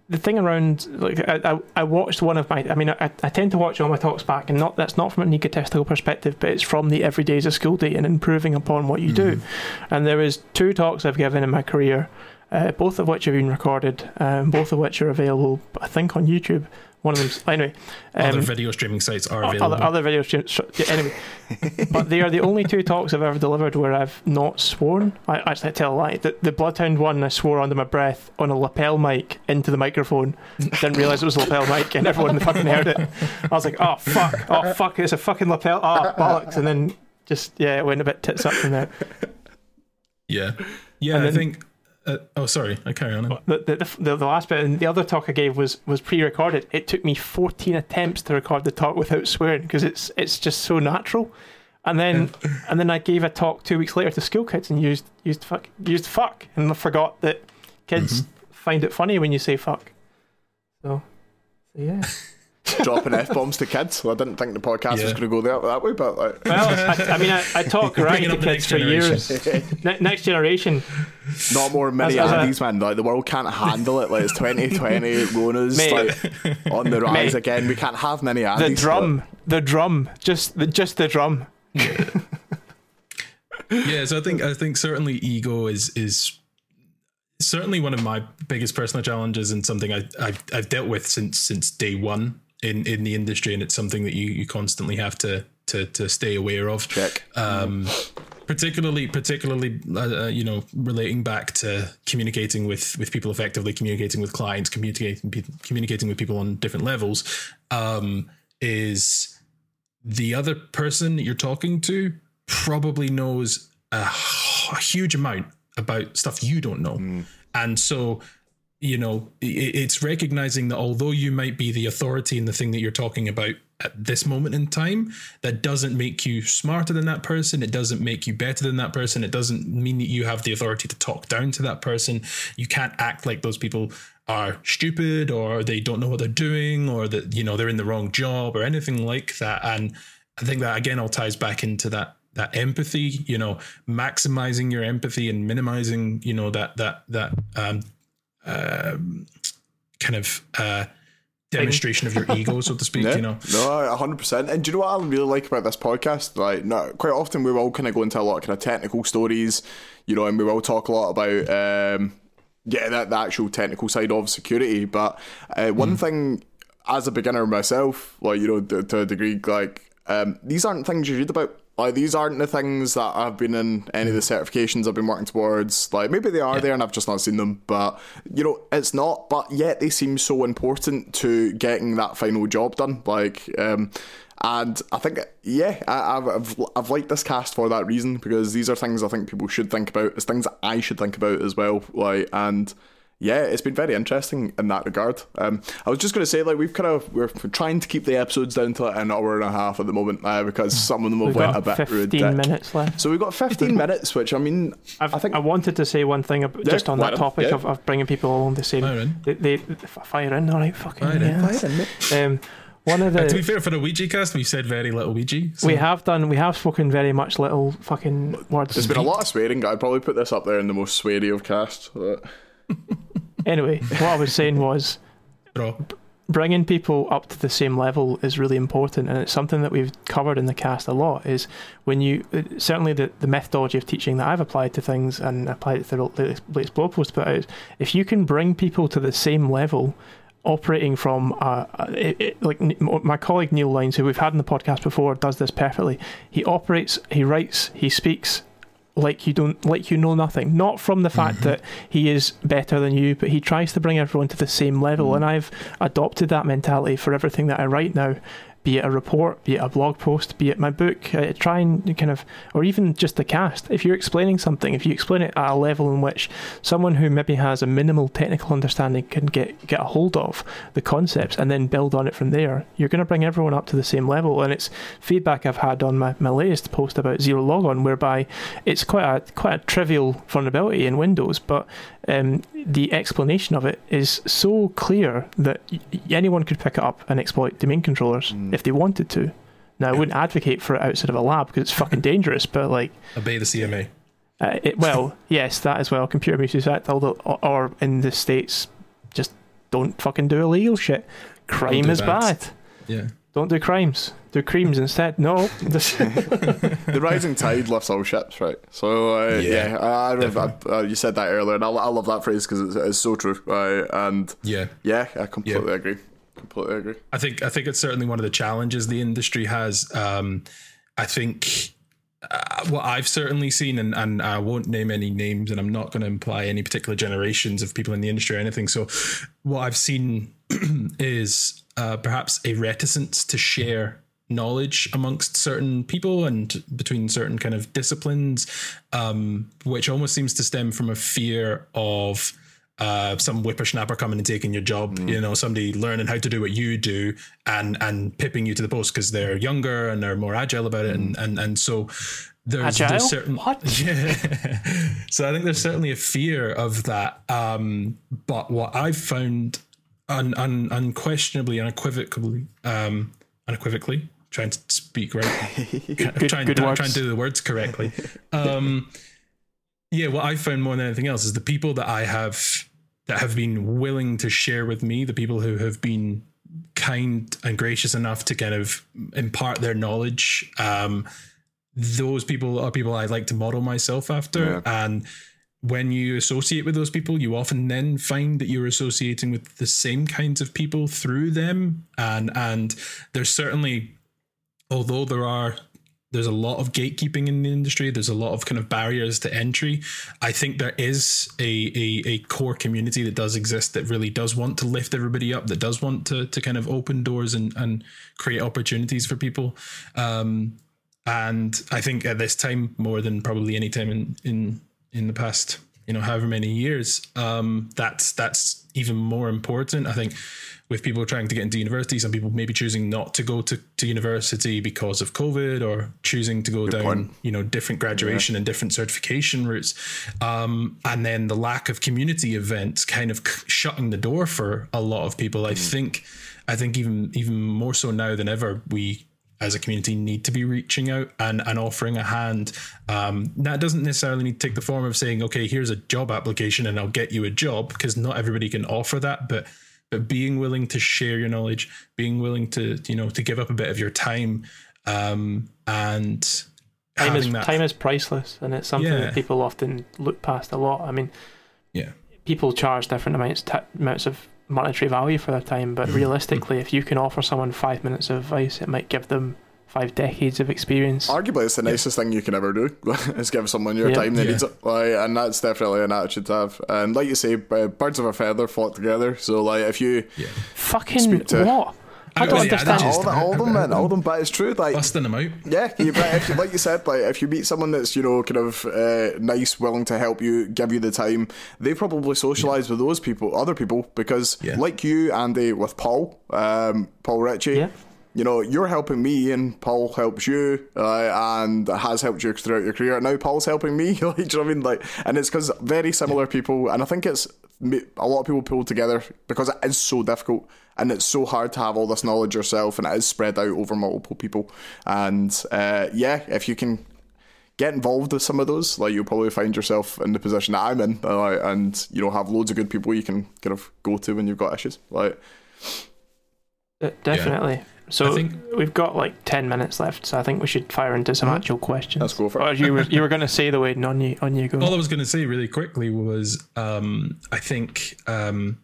the thing around like I, I, I watched one of my I mean I, I tend to watch all my talks back and not that's not from an egotistical perspective but it's from the everydays of school day and improving upon what you do and there is two talks I've given in my career uh, both of which have been recorded um, both of which are available I think on YouTube One of them's anyway. Other Um, video streaming sites are available. other, other video yeah, Anyway, but they are the only two talks I've ever delivered where I've not sworn. I actually I tell a lie. The, the Bloodhound one, I swore under my breath on a lapel mic into the microphone. Didn't realise it was a lapel mic, and everyone fucking heard it. I was like, oh fuck, oh fuck, it's a fucking lapel. Oh bollocks, and then just yeah, it went a bit tits up from there. yeah, yeah. And I then- think. Uh, oh, sorry. I carry on. The, the, the, the last bit and the other talk I gave was was pre-recorded. It took me 14 attempts to record the talk without swearing because it's it's just so natural. And then and then I gave a talk two weeks later to school kids and used used fuck used fuck and I forgot that kids find it funny when you say fuck. So, so yeah. Dropping f bombs to kids. Well, I didn't think the podcast was going to go there that way, but like, Well, I, I mean, I, I talk right to kids for years. Ne- next generation, not more mini That's- that's Andys, man. Like the world can't handle it. Like it's 2020, Rona's Mate. like on the rise Mate. again. We can't have many the Andys. drum, the drum, just the just the drum. yeah so i think i think certainly ego is is certainly one of my biggest personal challenges and something I, I've, I've dealt with since since day one in in the industry and it's something that you you constantly have to to to stay aware of Check. um particularly particularly uh, uh, you know relating back to communicating with with people effectively communicating with clients communicating communicating with people on different levels um is the other person that you're talking to probably knows a, a huge amount about stuff you don't know. And so, you know, it's recognizing that although you might be the authority in the thing that you're talking about at this moment in time, that doesn't make you smarter than that person. It doesn't make you better than that person. It doesn't mean that you have the authority to talk down to that person. You can't act like those people are stupid or they don't know what they're doing or that, you know, they're in the wrong job or anything like that. And I think that again all ties back into that that empathy, you know, maximizing your empathy and minimizing, you know, that that that um, um kind of uh demonstration of your ego, so to speak, Yeah, you know. no, hundred percent. And do you know what I really like about this podcast? Like, no, quite often we will kind of go into a lot of kind of technical stories, you know, and we will talk a lot about, um, yeah, that the actual technical side of security. But uh, one thing, as a beginner myself, like you know, to, to a degree, like um, these aren't things you read about. Like these aren't the things that I've been in any of the certifications I've been working towards. Like maybe they are there and I've just not seen them, but you know it's not. But yet they seem so important to getting that final job done. Like, um, and I think yeah, I, I've, I've I've liked this cast for that reason because these are things I think people should think about. It's things I should think about as well. Like and yeah, it's been very interesting in that regard. Um, I was just going to say, like, we've kind of we're trying to keep the episodes down to like an hour and a half at the moment uh, because some of them have We've went a bit 15 ridiculous. minutes left. So we've got 15 minutes, which I mean, I've, I think I wanted to say one thing ab- Yeah, just on that not? topic Yeah. of, of bringing people along the same. Fire in. They, they fire in, all right, fucking Fire in. yes. Um, one of Uh, to be fair, for the Ouija cast, we've said very little Ouija. so- we have done, we have spoken very much little fucking words. there's been a lot of swearing. I'd probably put this up there in the most sweary of casts. Anyway, what I was saying was Draw. bringing people up to the same level is really important and it's something that we've covered in the cast a lot is when you uh, certainly the, the methodology of teaching that i've applied to things and applied it to the latest, latest blog post put out is if you can bring people to the same level operating from uh, it, it, like my colleague neil lines who we've had in the podcast before does this perfectly he operates he writes he speaks like you don't like you know nothing. Not from the fact mm-hmm. that he is better than you but he tries to bring everyone to the same level. Mm-hmm. And i've adopted that mentality for everything that i write now be it a report be it a blog post be it my book uh, try and kind of or even just the cast. If you're explaining something if you explain it at a level in which someone who maybe has a minimal technical understanding can get get a hold of the concepts and then build on it from there you're going to bring everyone up to the same level. And it's feedback i've had on my, my latest post about zero logon whereby it's quite a quite a trivial vulnerability in windows but um, the explanation of it is so clear that y- anyone could pick it up and exploit domain controllers if they wanted to now i wouldn't advocate for it outside of a lab because it's fucking dangerous but like Obey the CMA. uh, it, well, yes, that as well. Computer Misuse Act, although, or, or in the states, just don't fucking do illegal shit. Crime do is bad. bad. Yeah. Don't do crimes. Do creams instead. No, the rising tide lifts all ships, right? So uh, Yeah, yeah, I, I, I, uh, you said that earlier, and I, I love that phrase because it's, it's so true. Right? And Yeah. yeah, I completely Yeah. agree. completely agree. I think I think it's certainly one of the challenges the industry has. Um, I think uh, what I've certainly seen, and, and I won't name any names, and I'm not going to imply any particular generations of people in the industry or anything. So, what I've seen is uh, perhaps a reticence to share knowledge amongst certain people and between certain kind of disciplines, um, which almost seems to stem from a fear of uh, some whippersnapper coming and taking your job, mm. you know, somebody learning how to do what you do and and pipping you to the post because they're younger and they're more agile about it, mm. and and and so there's, agile? there's certain what? Yeah. so I think there's certainly a fear of that. Um, but what I've found un, un, unquestionably, unequivocally, um, unequivocally, trying to speak right, good, trying, good trying to do the words correctly. Um, yeah, what I found more than anything else is the people that I have that have been willing to share with me, the people who have been kind and gracious enough to kind of impart their knowledge. Um, those people are people I like to model myself after, yeah. and when you associate with those people, you often then find that you're associating with the same kinds of people through them, and and there's certainly although there are there's a lot of gatekeeping in the industry. There's a lot of kind of barriers to entry. I think there is a, a, a, core community that does exist that really does want to lift everybody up, that does want to, to kind of open doors and, and create opportunities for people. Um, and I think at this time, more than probably any time in, in, in the past, you know, however many years, um, that's, that's even more important. I think with people trying to get into university, some people maybe choosing not to go to, to university because of COVID or choosing to go Good down, point. you know, different graduation yeah. and different certification routes. Um, and then the lack of community events kind of shutting the door for a lot of people. I mm. think, I think even, even more so now than ever, we as a community need to be reaching out and, and offering a hand. Um, that doesn't necessarily need to take the form of saying, okay, here's a job application and I'll get you a job because not everybody can offer that. But but being willing to share your knowledge, being willing to you know to give up a bit of your time, um, and time is that, time is priceless, and it's something yeah. that people often look past a lot. I mean, yeah, people charge different amounts t- amounts of monetary value for their time, but mm-hmm. realistically, if you can offer someone five minutes of advice, it might give them five decades of experience. Arguably, it's the nicest yeah. thing you can ever do is give someone your yeah. time that yeah. needs it. Like, and that's definitely an attitude to have. And like you say, birds of a feather flock together. So, like, if you fucking to, what? I don't understand. All, the, all them, man, all them, but it's true. Like busting them out. Yeah, you, if you, like you said, like if you meet someone that's you know kind of uh, nice, willing to help you, give you the time, they probably socialise yeah. with those people, other people, because yeah. like you, Andy, with Paul, um, Paul Ritchie, yeah you know, you're helping me and Paul helps you uh, and has helped you throughout your career. Now Paul's helping me. like, do you know what I mean? Like, and it's because very similar people, and I think it's a lot of people pull together because it is so difficult and it's so hard to have all this knowledge yourself, and it is spread out over multiple people. And uh, yeah, if you can get involved with some of those, like you'll probably find yourself in the position that I'm in, uh, and you know have loads of good people you can kind of go to when you've got issues. Like, definitely. Yeah. So think, we've got like ten minutes left, so I think we should fire into some mm-hmm. actual questions. Let's go for it. you were you were going to say the way on you on you go. All I was going to say really quickly was um, I think um,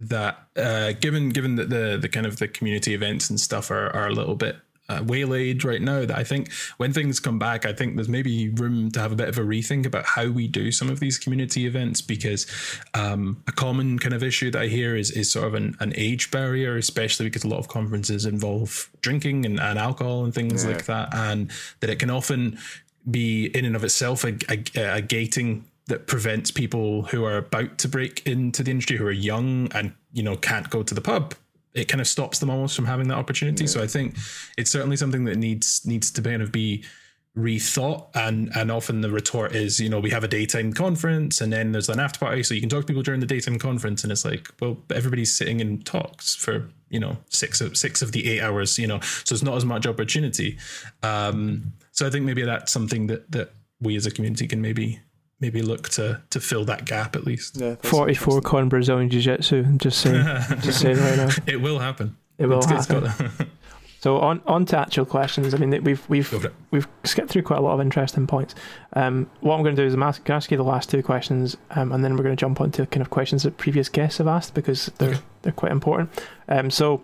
that uh, given given that the the kind of the community events and stuff are, are a little bit uh, waylaid right now that I think when things come back, I think there's maybe room to have a bit of a rethink about how we do some of these community events because um, a common kind of issue that I hear is, is sort of an, an age barrier, especially because a lot of conferences involve drinking and, and alcohol and things yeah. like that, and that it can often be in and of itself a, a, a gating that prevents people who are about to break into the industry who are young and you know can't go to the pub it kind of stops them almost from having that opportunity. Yeah. So I think it's certainly something that needs needs to kind of be rethought and and often the retort is you know we have a daytime conference and then there's an after party so you can talk to people during the daytime conference and it's like well everybody's sitting in talks for you know six of six of the eight hours you know so it's not as much opportunity um so i think maybe that's something that that we as a community can maybe maybe look to to fill that gap at least. Yeah, Forty four con Brazilian Jiu Jitsu. Just saying, just saying right now. It will happen. It will it's, happen. So on on to actual questions. I mean, we've we've we've skipped through quite a lot of interesting points. Um, what I'm going to do is I'm ask, ask you the last two questions, um, and then we're going to jump onto kind of questions that previous guests have asked because they're okay. they're quite important. Um, so,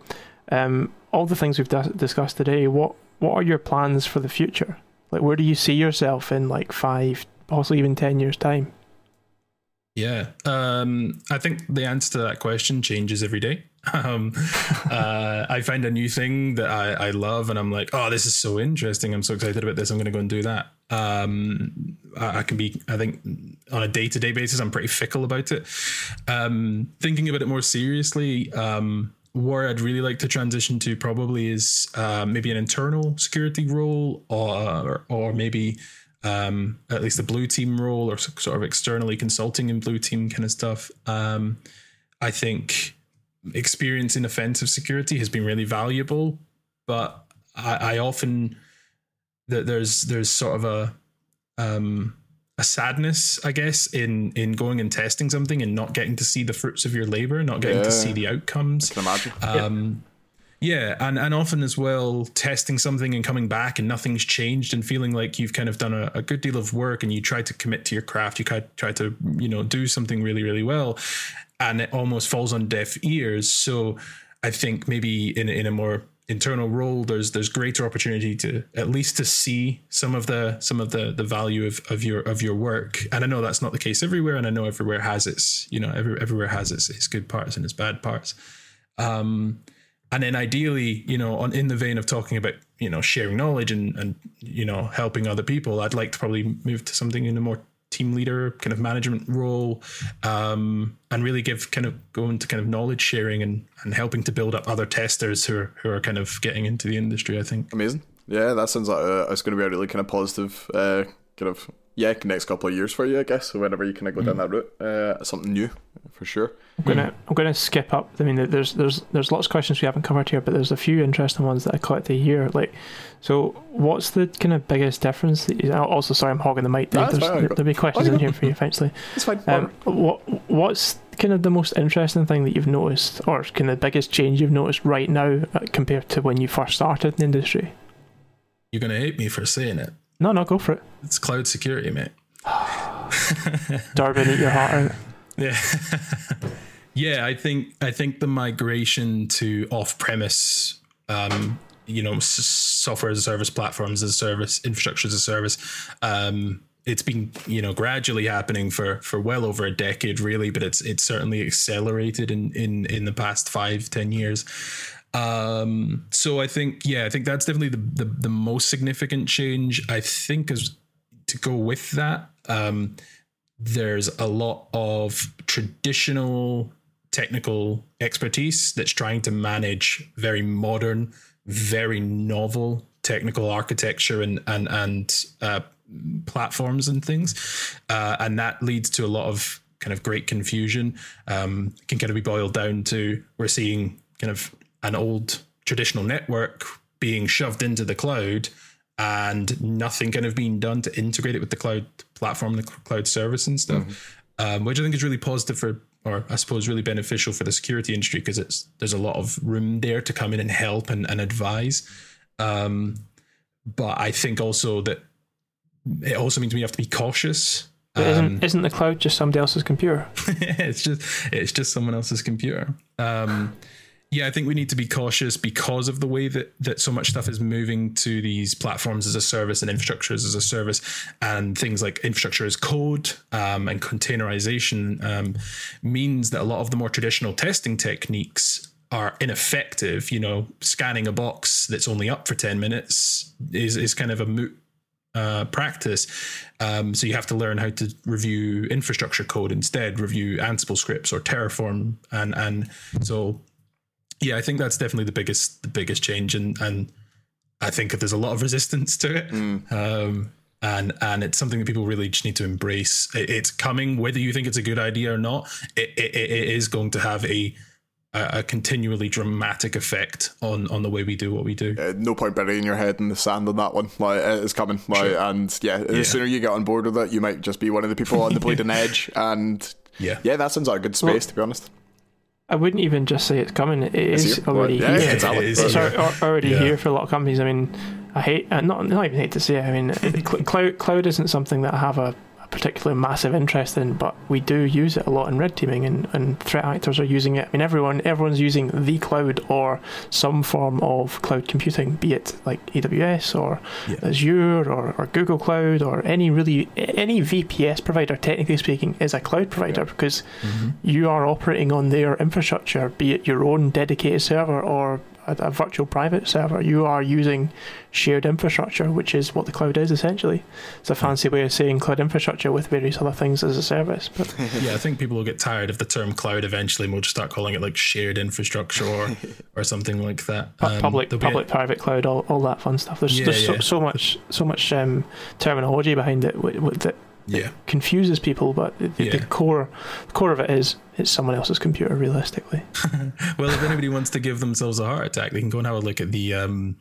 um, all the things we've discussed today. What what are your plans for the future? Like, where do you see yourself in like five, possibly even ten years time? Yeah, um, I think the answer to that question changes every day. Um, uh, I find a new thing that I, I, love, and I'm like, oh, this is so interesting. I'm so excited about this. I'm going to go and do that. Um, I, I, can be, I think, on a day to day basis, I'm pretty fickle about it. Um, thinking about it more seriously, um, where I'd really like to transition to probably is uh, maybe an internal security role, or or maybe um, at least a blue team role, or sort of externally consulting in blue team kind of stuff. Um, I think experience in offensive security has been really valuable, but I, I often that there's there's sort of a um, a sadness, I guess, in in going and testing something and not getting to see the fruits of your labor, not getting yeah. to see the outcomes. I can imagine. Um, yeah, and, and often as well, testing something and coming back and nothing's changed and feeling like you've kind of done a, a good deal of work and you try to commit to your craft, you try to, you know, do something really, really well and it almost falls on deaf ears. So I think maybe in in a more internal role, there's there's greater opportunity to at least to see some of the some of the the value of, of your of your work. And I know that's not the case everywhere, and I know everywhere has its you know every, everywhere has its, its good parts and its bad parts. Um, and then ideally, you know, on in the vein of talking about you know sharing knowledge and and you know helping other people, I'd like to probably move to something in a more team leader kind of management role um, and really give kind of go into kind of knowledge sharing and, and helping to build up other testers who are, who are kind of getting into the industry i think. Amazing. Yeah that sounds like uh, it's going to be a really kind of positive uh, kind of yeah next couple of years for you i guess So whenever you kind of go mm. down that route uh, something new for sure I'm gonna I'm gonna skip up. I mean, there's there's there's lots of questions we haven't covered here, but there's a few interesting ones that I collected here. Like, so what's the kind of biggest difference? That you, also, sorry, I'm hogging the mic. There. there's, there, will be questions in here for you eventually. It's fine. Um, what what's kind of the most interesting thing that you've noticed, or kind of the biggest change you've noticed right now uh, compared to when you first started in the industry? You're gonna hate me for saying it. No, no, go for it. It's cloud security, mate. Darwin, eat your heart out. Yeah. Yeah, I think I think the migration to off-premise, um, you know, s- software as a service, platforms as a service, infrastructure as a service, um, it's been you know gradually happening for for well over a decade, really, but it's it's certainly accelerated in in in the past five ten years. Um, so I think yeah, I think that's definitely the the, the most significant change. I think as to go with that. Um, there's a lot of traditional technical expertise that's trying to manage very modern, very novel technical architecture and and and uh, platforms and things, uh, and that leads to a lot of kind of great confusion. Um, can kind of be boiled down to we're seeing kind of an old traditional network being shoved into the cloud and nothing kind of being done to integrate it with the cloud platform, the cloud service and stuff, mm-hmm. um, which I think is really positive for or I suppose really beneficial for the security industry because it's there's a lot of room there to come in and help and, and advise. Um, but I think also that it also means we have to be cautious. Um, isn't, isn't the cloud just somebody else's computer? it's just it's just someone else's computer. Yeah, I think we need to be cautious because of the way that that so much stuff is moving to these platforms as a service and infrastructures as a service, and things like infrastructure as code um, and containerization um, means that a lot of the more traditional testing techniques are ineffective. You know, scanning a box that's only up for ten minutes is is kind of a moot uh, practice. Um, so you have to learn how to review infrastructure code instead, review Ansible scripts or Terraform, and and so yeah, I think that's definitely the biggest the biggest change, and and I think there's a lot of resistance to it. Mm. Um, and and it's something that people really just need to embrace. It, it's coming, whether you think it's a good idea or not. It, it, it is going to have a a, continually dramatic effect on on the way we do what we do. Uh, no point burying your head in the sand on that one. Like it's coming. Like, sure. and yeah, yeah, the sooner you get on board with it, you might just be one of the people on the bleeding edge. And yeah, yeah, that sounds like a good space well, to be honest. I wouldn't even just say it's coming. It is, Is already yeah, here. exactly. It is It's al- al- already Yeah. here for a lot of companies. I mean, I hate, uh, not not even hate to say it. I mean, cl- cloud cloud isn't something that I have a, particularly massive interest in, but we do use it a lot in red teaming, and, and threat actors are using it. I mean, everyone everyone's using the cloud or some form of cloud computing, be it like AWS or Yeah. Azure or, or Google Cloud or any really any VPS provider, technically speaking, is a cloud provider because Mhm. you are operating on their infrastructure, be it your own dedicated server or a, a virtual private server. You are using shared infrastructure, which is what the cloud is essentially. It's a fancy way of saying cloud infrastructure with various other things as a service. But yeah, I think people will get tired of the term cloud eventually, and we'll just start calling it like shared infrastructure or or something like that. pu- Um, public, there'll a- private cloud, all, all that fun stuff. There's, Yeah, there's so, yeah. so much, so much um, terminology behind it w- w- that yeah, confuses people. But the, the core, the core of it is it's someone else's computer, realistically. Well, if anybody wants to give themselves a heart attack, they can go and have a look at the um,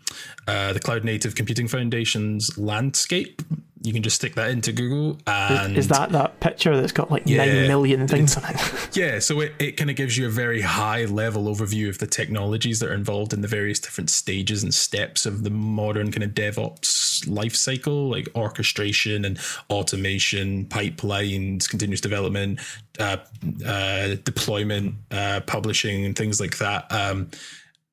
uh, the Cloud Native Computing Foundation's landscape. You can just stick that into Google, Is, and is that that picture that's got like Yeah, nine million things on it? yeah. So it, it kind of gives you a very high level overview of the technologies that are involved in the various different stages and steps of the modern kind of DevOps life cycle, like orchestration and automation, pipelines, continuous development, uh, uh, deployment, uh, publishing, and things like that. Um,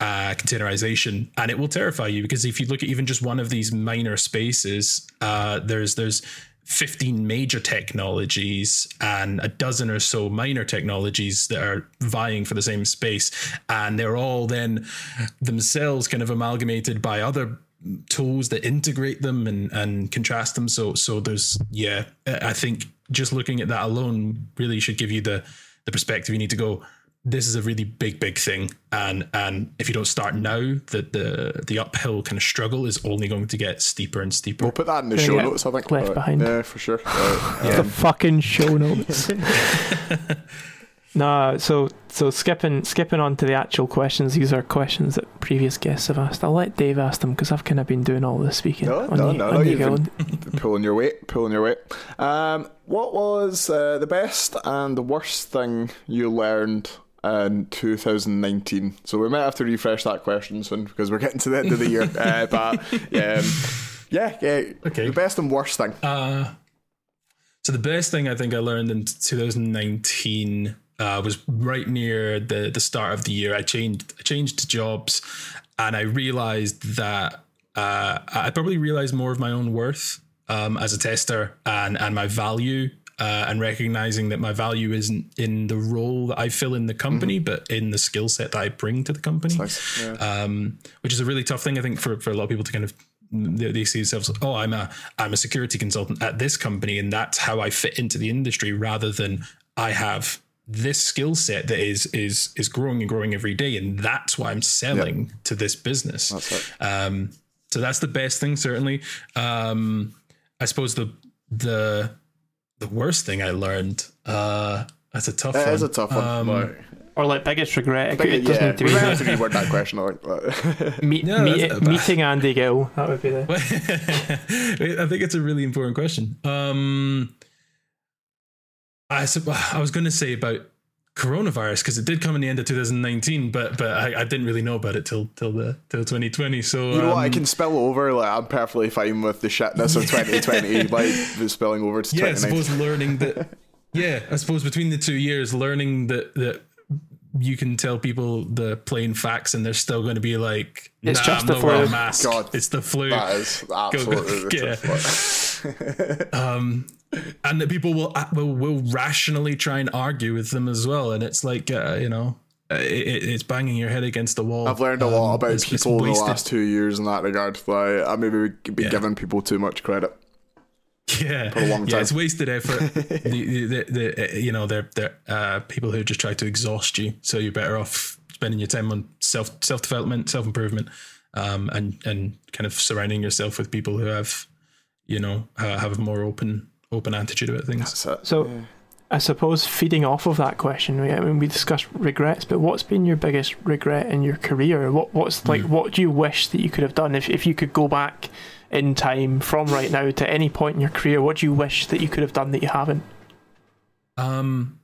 uh, containerization, and it will terrify you because if you look at even just one of these minor spaces, uh, there's there's 15 major technologies and a dozen or so minor technologies that are vying for the same space, and they're all then themselves kind of amalgamated by other tools that integrate them and and contrast them. So so there's yeah, I think just looking at that alone really should give you the the perspective you need to go this is a really big big thing and and if you don't start now the the the uphill kind of struggle is only going to get steeper and steeper We'll put that in the Yeah, show yeah. notes, I think. Left Uh, behind. Yeah, for sure. Uh, the um, fucking show notes. no, so so skipping skipping on to the actual questions. These are questions that previous guests have asked. I'll let Dave ask them because I've kind of been doing all the speaking. No, on no, you, no, on no, you, you've been- pulling your weight, pulling your weight. Um, what was uh, the best and the worst thing you learned in 2019? So we might have to refresh that question soon because we're getting to the end of the year. uh, but yeah, um, yeah, yeah. Okay. The best and worst thing. Uh, so the best thing I think I learned in 2019 uh, was right near the the start of the year. I changed I changed jobs, and I realized that uh, I probably realized more of my own worth um, as a tester and and my value. Uh, and recognizing that my value isn't in the role that I fill in the company, but in the skill set that I bring to the company Nice. Yeah. um, which is a really tough thing I think for, for a lot of people to kind of they, see themselves oh I'm a I'm a security consultant at this company and that's how I fit into the industry rather than I have this skill set that is is is growing and growing every day and that's why I'm selling to this business That's it. um, so that's the best thing certainly um, I suppose the the the worst thing I learned uh, that's a tough It one is a tough one. Um, like, Or like biggest regret. It, I think, it doesn't yeah, need to be might have to reword that question. I think. Meet, No, meet, that's not bad. meeting Andy Gill. That would be the. I think it's a really important question. Um, I I was going to say about coronavirus because it did come in the end of 2019, but but I, I didn't really know about it till till the till 2020. So you know what? I um, can spell over. Like I'm perfectly fine with the shitness of 2020, like spelling over to yeah, I 2019. suppose learning that. Yeah, I suppose between the two years, learning that that you can tell people the plain facts and they're still going to be like, It's nah, just I'm the not wearing a flu." mask. God, it's the flu. That is absolutely the yeah. um, and that people will, uh, will will rationally try and argue with them as well. And it's like uh, you know, uh, it, it's banging your head against the wall. I've learned a lot Um, about it's- it's people in the last two years in that regard. Like I maybe be Yeah. giving people too much credit. Yeah, for a long yeah, time. it's wasted effort. the, the, the, the, uh, you know, they're they're uh, people who just try to exhaust you. So you're better off spending your time on self self development, self improvement, um, and and kind of surrounding yourself with people who have, you know, uh, have a more open open attitude about things. That's it. So, I suppose feeding off of that question, we, I mean, we discussed regrets, but what's been your biggest regret in your career? What what's like? What do you wish that you could have done if if you could go back in time from right now to any point in your career? What do you wish that you could have done that you haven't? Um,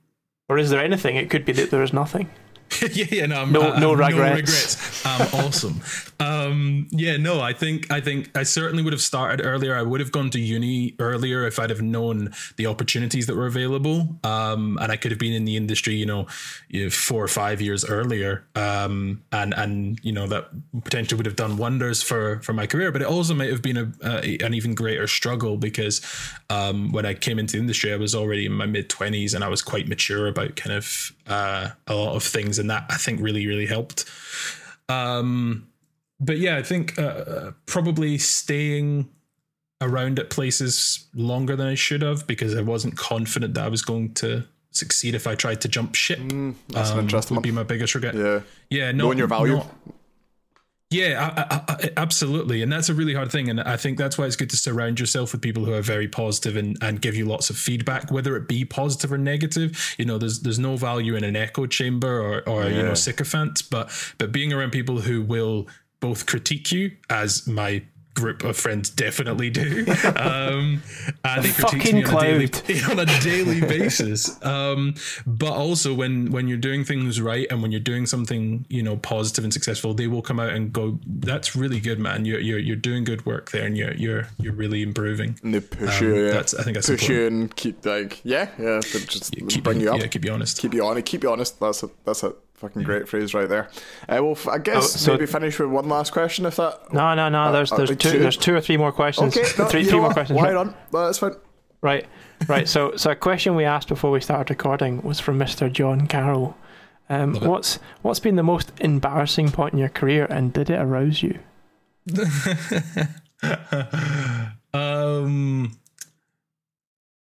Or is there anything? It could be that there is nothing. yeah, yeah, no, I'm, No- I- I no regrets. regrets. I'm awesome. Um, yeah, no, I think I think I certainly would have started earlier. I would have gone to uni earlier if I'd have known the opportunities that were available. Um, and I could have been in the industry, you know, you know, four or five years earlier. Um, and and you know that potentially would have done wonders for for my career. But it also might have been a, a an even greater struggle because um, when I came into the industry, I was already in my mid twenties and I was quite mature about kind of uh, a lot of things, and that I think really really helped. Um, but yeah, I think uh, probably staying around at places longer than I should have because I wasn't confident that I was going to succeed if I tried to jump ship. That's an um, interesting would one. be my biggest regret. Yeah. Yeah, no, Knowing your value. not- yeah, I, I, I, absolutely, and that's a really hard thing, and I think that's why it's good to surround yourself with people who are very positive and, and give you lots of feedback, whether it be positive or negative. You know, there's there's no value in an echo chamber or or you know sycophants, but but being around people who will both critique you, as my group of friends definitely do, um, and they critique fucking me on a daily on a daily basis. Um, but also when when you're doing things right and when you're doing something you know positive and successful, they will come out and go, "That's really good, man. You're you're you're doing good work there, and you're you're you're really improving." And they push Um, you. Yeah. that's- I think that's push important. you and keep like yeah yeah. They just Keep bring you up. yeah, keep you honest. keep you on keep you honest. That's a that's a fucking great phrase right there. Uh, well, I guess Oh, so- maybe finish with one last question if that. No, no, no. There's uh, there's uh, two two? there's two or three more questions. Okay, no, three three more what? questions. Why right? not? That's fine. Right, right. So, so a question we asked before we started recording was from Mr. John Carroll. Um, what's what's been the most embarrassing point in your career, and did it arouse you? um.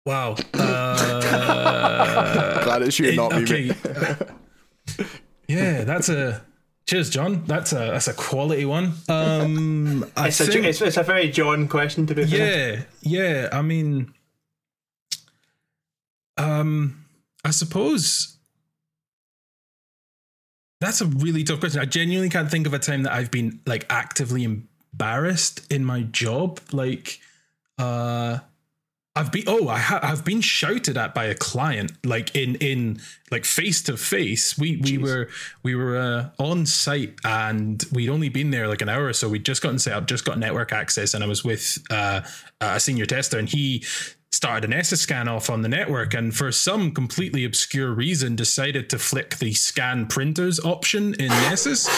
Wow. Uh, Glad it's you, it- not me. okay. mate. Yeah, that's a. Cheers, John. That's a that's a quality one. Um, It's a, it's, it's a very John question to be fair. yeah, yeah. I mean, um, I suppose that's a really tough question. I genuinely can't think of a time that I've been like actively embarrassed in my job. Like, uh, I've been oh I ha- I've been shouted at by a client like in in like face to face. We we Jeez. were we were uh, on site and we'd only been there like an hour or so. We'd just gotten set up, just got network access, and I was with uh, a senior tester, and he started a Nessus scan off on the network, and for some completely obscure reason, decided to flick the scan printers option in Nessus,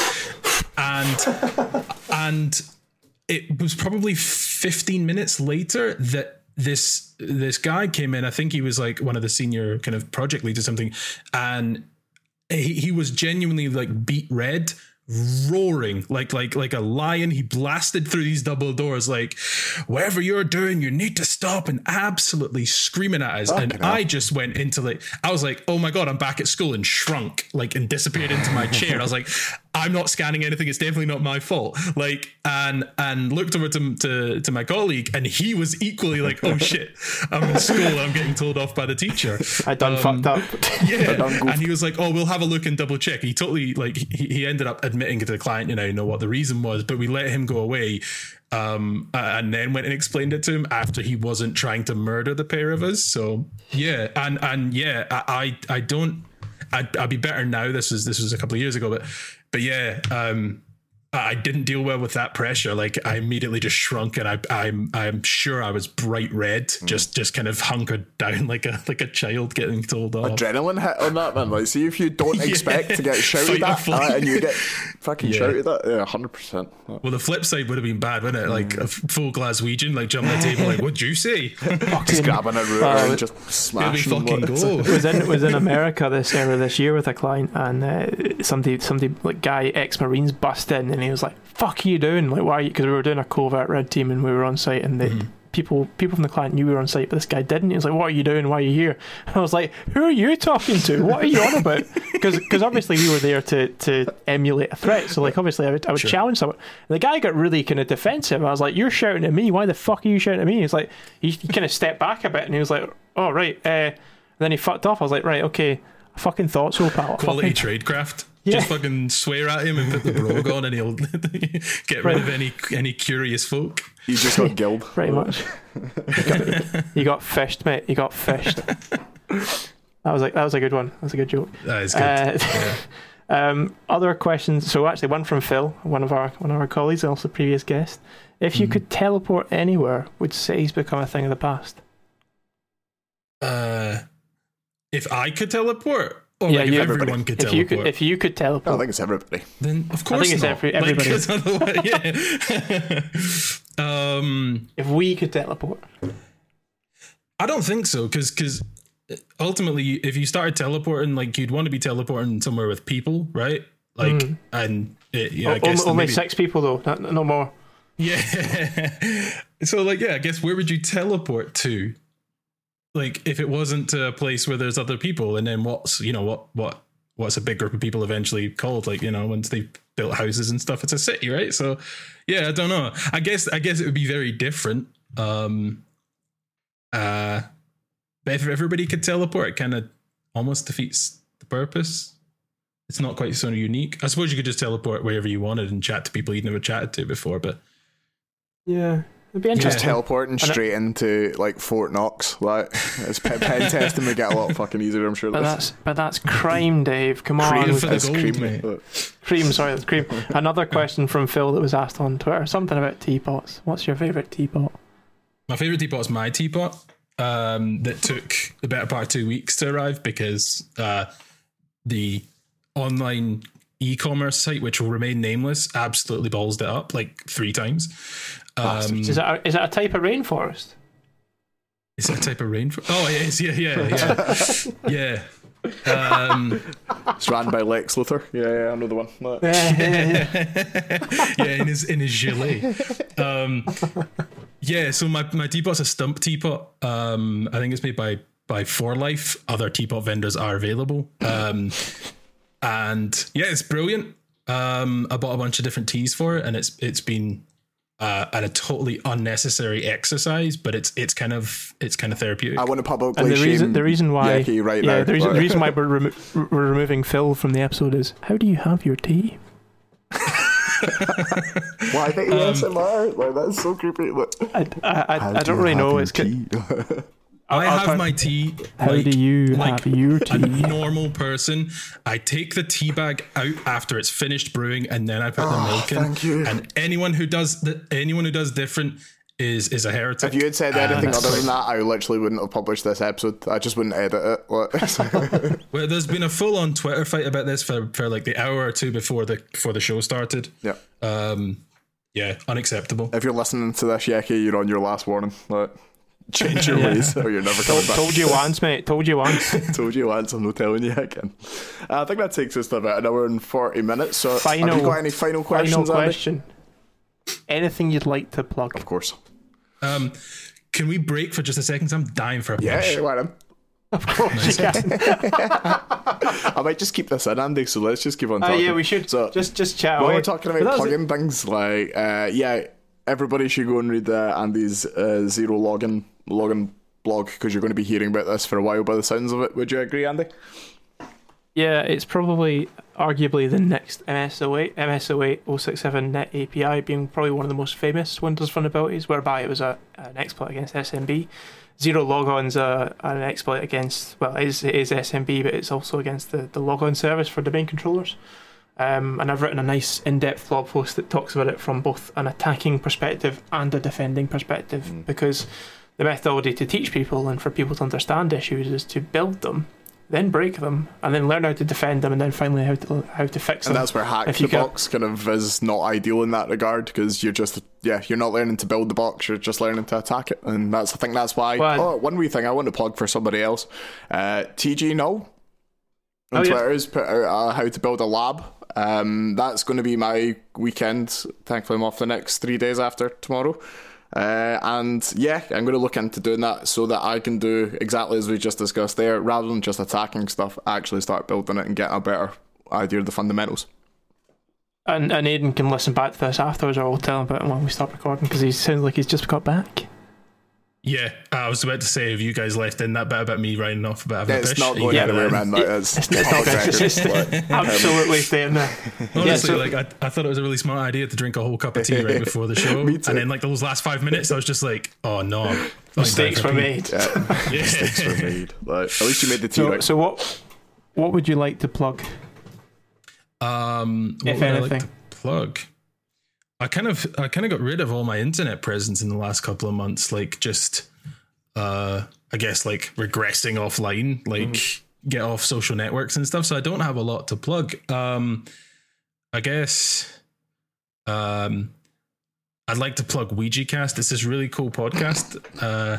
and and it was probably 15 minutes later that this this guy came in i think he was like one of the senior kind of project leads or something and he, he was genuinely like beat red roaring like like like a lion. He blasted through these double doors like whatever you're doing you need to stop and absolutely screaming at us. And i just went into like i was like oh my god i'm back at school and shrunk like and disappeared into my chair. I was like i'm not scanning anything it's definitely not my fault like and and looked over to to, to my colleague and he was equally like oh shit i'm in school i'm getting told off by the teacher I done fucked up. yeah, and he was like, "Oh, we'll have a look and double check." He totally like he, he ended up admitting to the client, you know, you know what the reason was, but we let him go away, um, and then went and explained it to him after he wasn't trying to murder the pair of us. So yeah, and and yeah, I I, I don't, I'd, I'd be better now. This was this was a couple of years ago, but but yeah, um, I I didn't deal well with that pressure. Like I immediately just shrunk, and I, I'm I'm sure I was bright red, Hmm. just just kind of hunkered down like a like a child getting told off. Adrenaline hit on that man. Like, see if you don't Yeah. expect to get shouted Fight or at, flight. uh, and you get fucking shouted at. Yeah, hundred percent. Well, the flip side would have been bad, wouldn't it? Like a f- Hmm. full Glaswegian, like jumping on the table, like, "What'd you say?" Just grabbing a router Uh, and just Here smashing. fucking what- go. was in was in America this earlier this year with a client, and uh, somebody somebody like guy ex Marines bust in, and he was like, "Fuck are you doing? Like, why are you?" Because we were doing a covert red team, and we were on site, and the people people from the client knew we were on site, but this guy didn't. He was like, "What are you doing? Why are you here?" And I was like, "Who are you talking to? What are you on about?" Because obviously we were there to to emulate a threat, so like obviously I would I would Sure. challenge someone. And the guy got really kind of defensive. I was like, "You're shouting at me. Why the fuck are you shouting at me?" He's like, he, he kind of stepped back a bit, and he was like, "Oh right." Uh, then he fucked off. I was like, right, okay. I fucking thought so, pal. Quality fucking- tradecraft. Yeah. Just fucking swear at him and put the brogue on, and he'll get rid of any any curious folk. You just got guild. Pretty much. you, got, you got fished, mate. You got fished. that was like that was a good one. That was a good joke. That is good. Uh, yeah. Um, other questions. So actually, one from Phil, one of our one of our colleagues, also previous guest. If you Mhm. could teleport anywhere, would cities become a thing of the past? Uh, if I could teleport, or Yeah, like if you- everyone could If you teleport, could, if you could I don't think it's everybody. then of course think it's not. every- Like, otherwise- yeah. um, if we could teleport, I don't think so because because uh, ultimately, if you started teleporting, like you'd want to be teleporting somewhere with people, right? Like, mm. and it, yeah, I O- guess only, only maybe- six people though, no, no more. Yeah. so like, yeah, I guess where would you teleport to? Like, if it wasn't a place where there's other people, and then what's you know what what what's a big group of people eventually called? Like, you know, once they've built houses and stuff, it's a city, right? So, yeah, I don't know. I guess I guess it would be very different. Um. Uh, but if everybody could teleport, it kind of almost defeats the purpose. It's not quite so unique. I suppose you could just teleport wherever you wanted and chat to people you'd never chatted to before, but Yeah, it'd be Just teleporting it- straight into like Fort Knox. Like it's pen, pen testing would get a lot fucking easier. I'm sure. But That's that's but that's crime, Dave. Come on, Creative for the it's gold, creamy. mate. Cream. Sorry, that's cream. Another question from Phil that was asked on Twitter. Something about teapots. What's your favorite teapot? My favorite teapot is my teapot. Um, that took the better part of two weeks to arrive because uh, the online e-commerce site, which will remain nameless, absolutely balls it up like three times. Um, Is it a, is it a type of rainforest? is that a type of rainforest? Oh, it is. Yeah, yeah, yeah, yeah. Um, It's ran by Lex Luthor. Yeah, yeah, I know the yeah, Look. yeah, in his in his gilet. Um, yeah, so my my teapot's a stump teapot. Um, I think it's made by by For Life. Other teapot vendors are available. Um, and yeah, it's brilliant. Um, I bought a bunch of different teas for it, and it's it's been uh, at a totally unnecessary exercise, but it's it's kind of it's kind of therapeutic. I want to publicly And the shame reason the reason why Yaki right yeah now. the reason, the reason why we're, remo- we're removing Phil from the episode is how do you have your tea? Why the ASMR? Like that's so creepy. Look. I, I, I, I don't really know. It's ca- I I'll have try- my tea. how like- do you like have your a tea? normal person. I take the tea bag out after it's finished brewing, and then I put the milk in. Oh, thank you. And anyone who does the, anyone who does different is is a heretic. If you had said anything other than that, I literally wouldn't have published this episode. I just wouldn't edit it. Well, there's been a full on Twitter fight about this for, for like the hour or two before the before the show started. yeah. Um, yeah, unacceptable. If you're listening to this, Yaki, you're on your last warning. Like, change your ways, or you're never coming back. Told you once, mate. Told you once. Told you once, I'm not telling you again. Uh, I think that takes us to about an hour and 40 minutes. So, have Final- you got any final Final questions, Andy? question. Anything you'd like to plug? Of course. Um, can we break for just a second? I'm dying for a Yeah, push. yeah, why not? Of course you can. I might just keep this in, Andy, so let's just keep on Oh talking. yeah, we should So, just just chat. While away. we're talking about that was plugging things, like, uh, yeah, everybody should go and read uh, Andy's uh, Zero Logon, login blog because you're going to be hearing about this for a while by the sounds of it. Would you agree, Andy? Yeah, it's probably arguably the next MS08, MS08 067 Net API being probably one of the most famous Windows vulnerabilities, whereby it was a, an exploit against SMB. Zero logon's a, an exploit against, well, it is, it is SMB, but it's also against the, the logon service for domain controllers. Um, and I've written a nice in depth blog post that talks about it from both an attacking perspective and a defending perspective because the methodology to teach people and for people to understand issues is to build them then break them, and then learn how to defend them, and then finally how to how to fix And them. And that's where hack If the you can- box kind of is not ideal in that regard because you're just yeah you're not learning to build the box you're just learning to attack it. And that's I think that's why Well, oh one wee thing I want to plug for somebody else. Uh, TG No on Oh. Twitter has put out uh, how to build a lab. Um, that's going to be my weekend thankfully I'm off the next three days after tomorrow uh, and yeah, I'm going to look into doing that so that I can do exactly as we just discussed there, rather than just attacking stuff, actually start building it and get a better idea of the fundamentals. and and Aiden can listen back to this afterwards, or we'll tell him about it when we stop recording because he sounds like he's just got back. Yeah, I was about to say, have you guys left in that bit about me riding off about having a It's fish? not going Yeah, anywhere, then? man. Like, it's, It's, it's not public good. It's absolutely staying there. Honestly, Yeah, so- like I, I thought it was a really smart idea to drink a whole cup of tea right before the show, Me too. and then like those last five minutes, I was just like, "Oh no, Mistakes were made. Yeah, Yeah. mistakes were made. Like, at least you made the tea So, right. so what what would you like to plug? Um, what If would I anything. like to plug? I kind of I kind of got rid of all my internet presence in the last couple of months. Like just, uh, I guess like regressing offline, like get off social networks and stuff. So I don't have a lot to plug. Um, I guess, um, I'd like to plug Ouija Cast. It's this really cool podcast. Uh,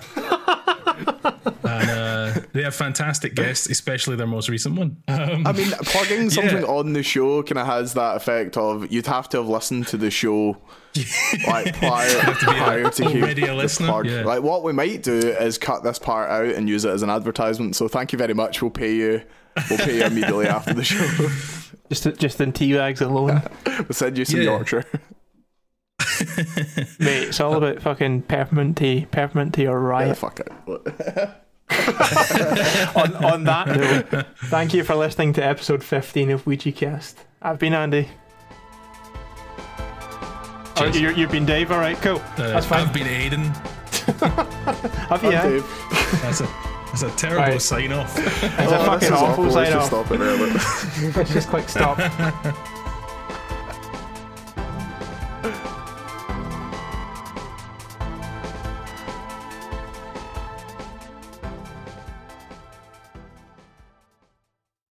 and uh, they have fantastic guests, especially their most recent one. Um, I mean, plugging something Yeah. on the show kind of has that effect of you'd have to have listened to the show like prior, prior to hearing already a listener, yeah. Like what we might do is cut this part out and use it as an advertisement. So thank you very much. We'll pay you. We'll pay you immediately after the show. Just just in tea bags alone, we'll send you some Yeah. Yorkshire. mate. It's all about fucking peppermint tea, peppermint tea or Yeah, fuck it. on on that note, thank you for listening to episode fifteen of Ouija Cast. I've been Andy. Oh, Cheers. you you've been Dave. All right, cool. uh, That's fine. I've been Aiden. Have you? Dave. That's a that's a terrible Right. sign off. It's a Oh, fucking this is awful sign just off. stop it there. look. Let's just click stop.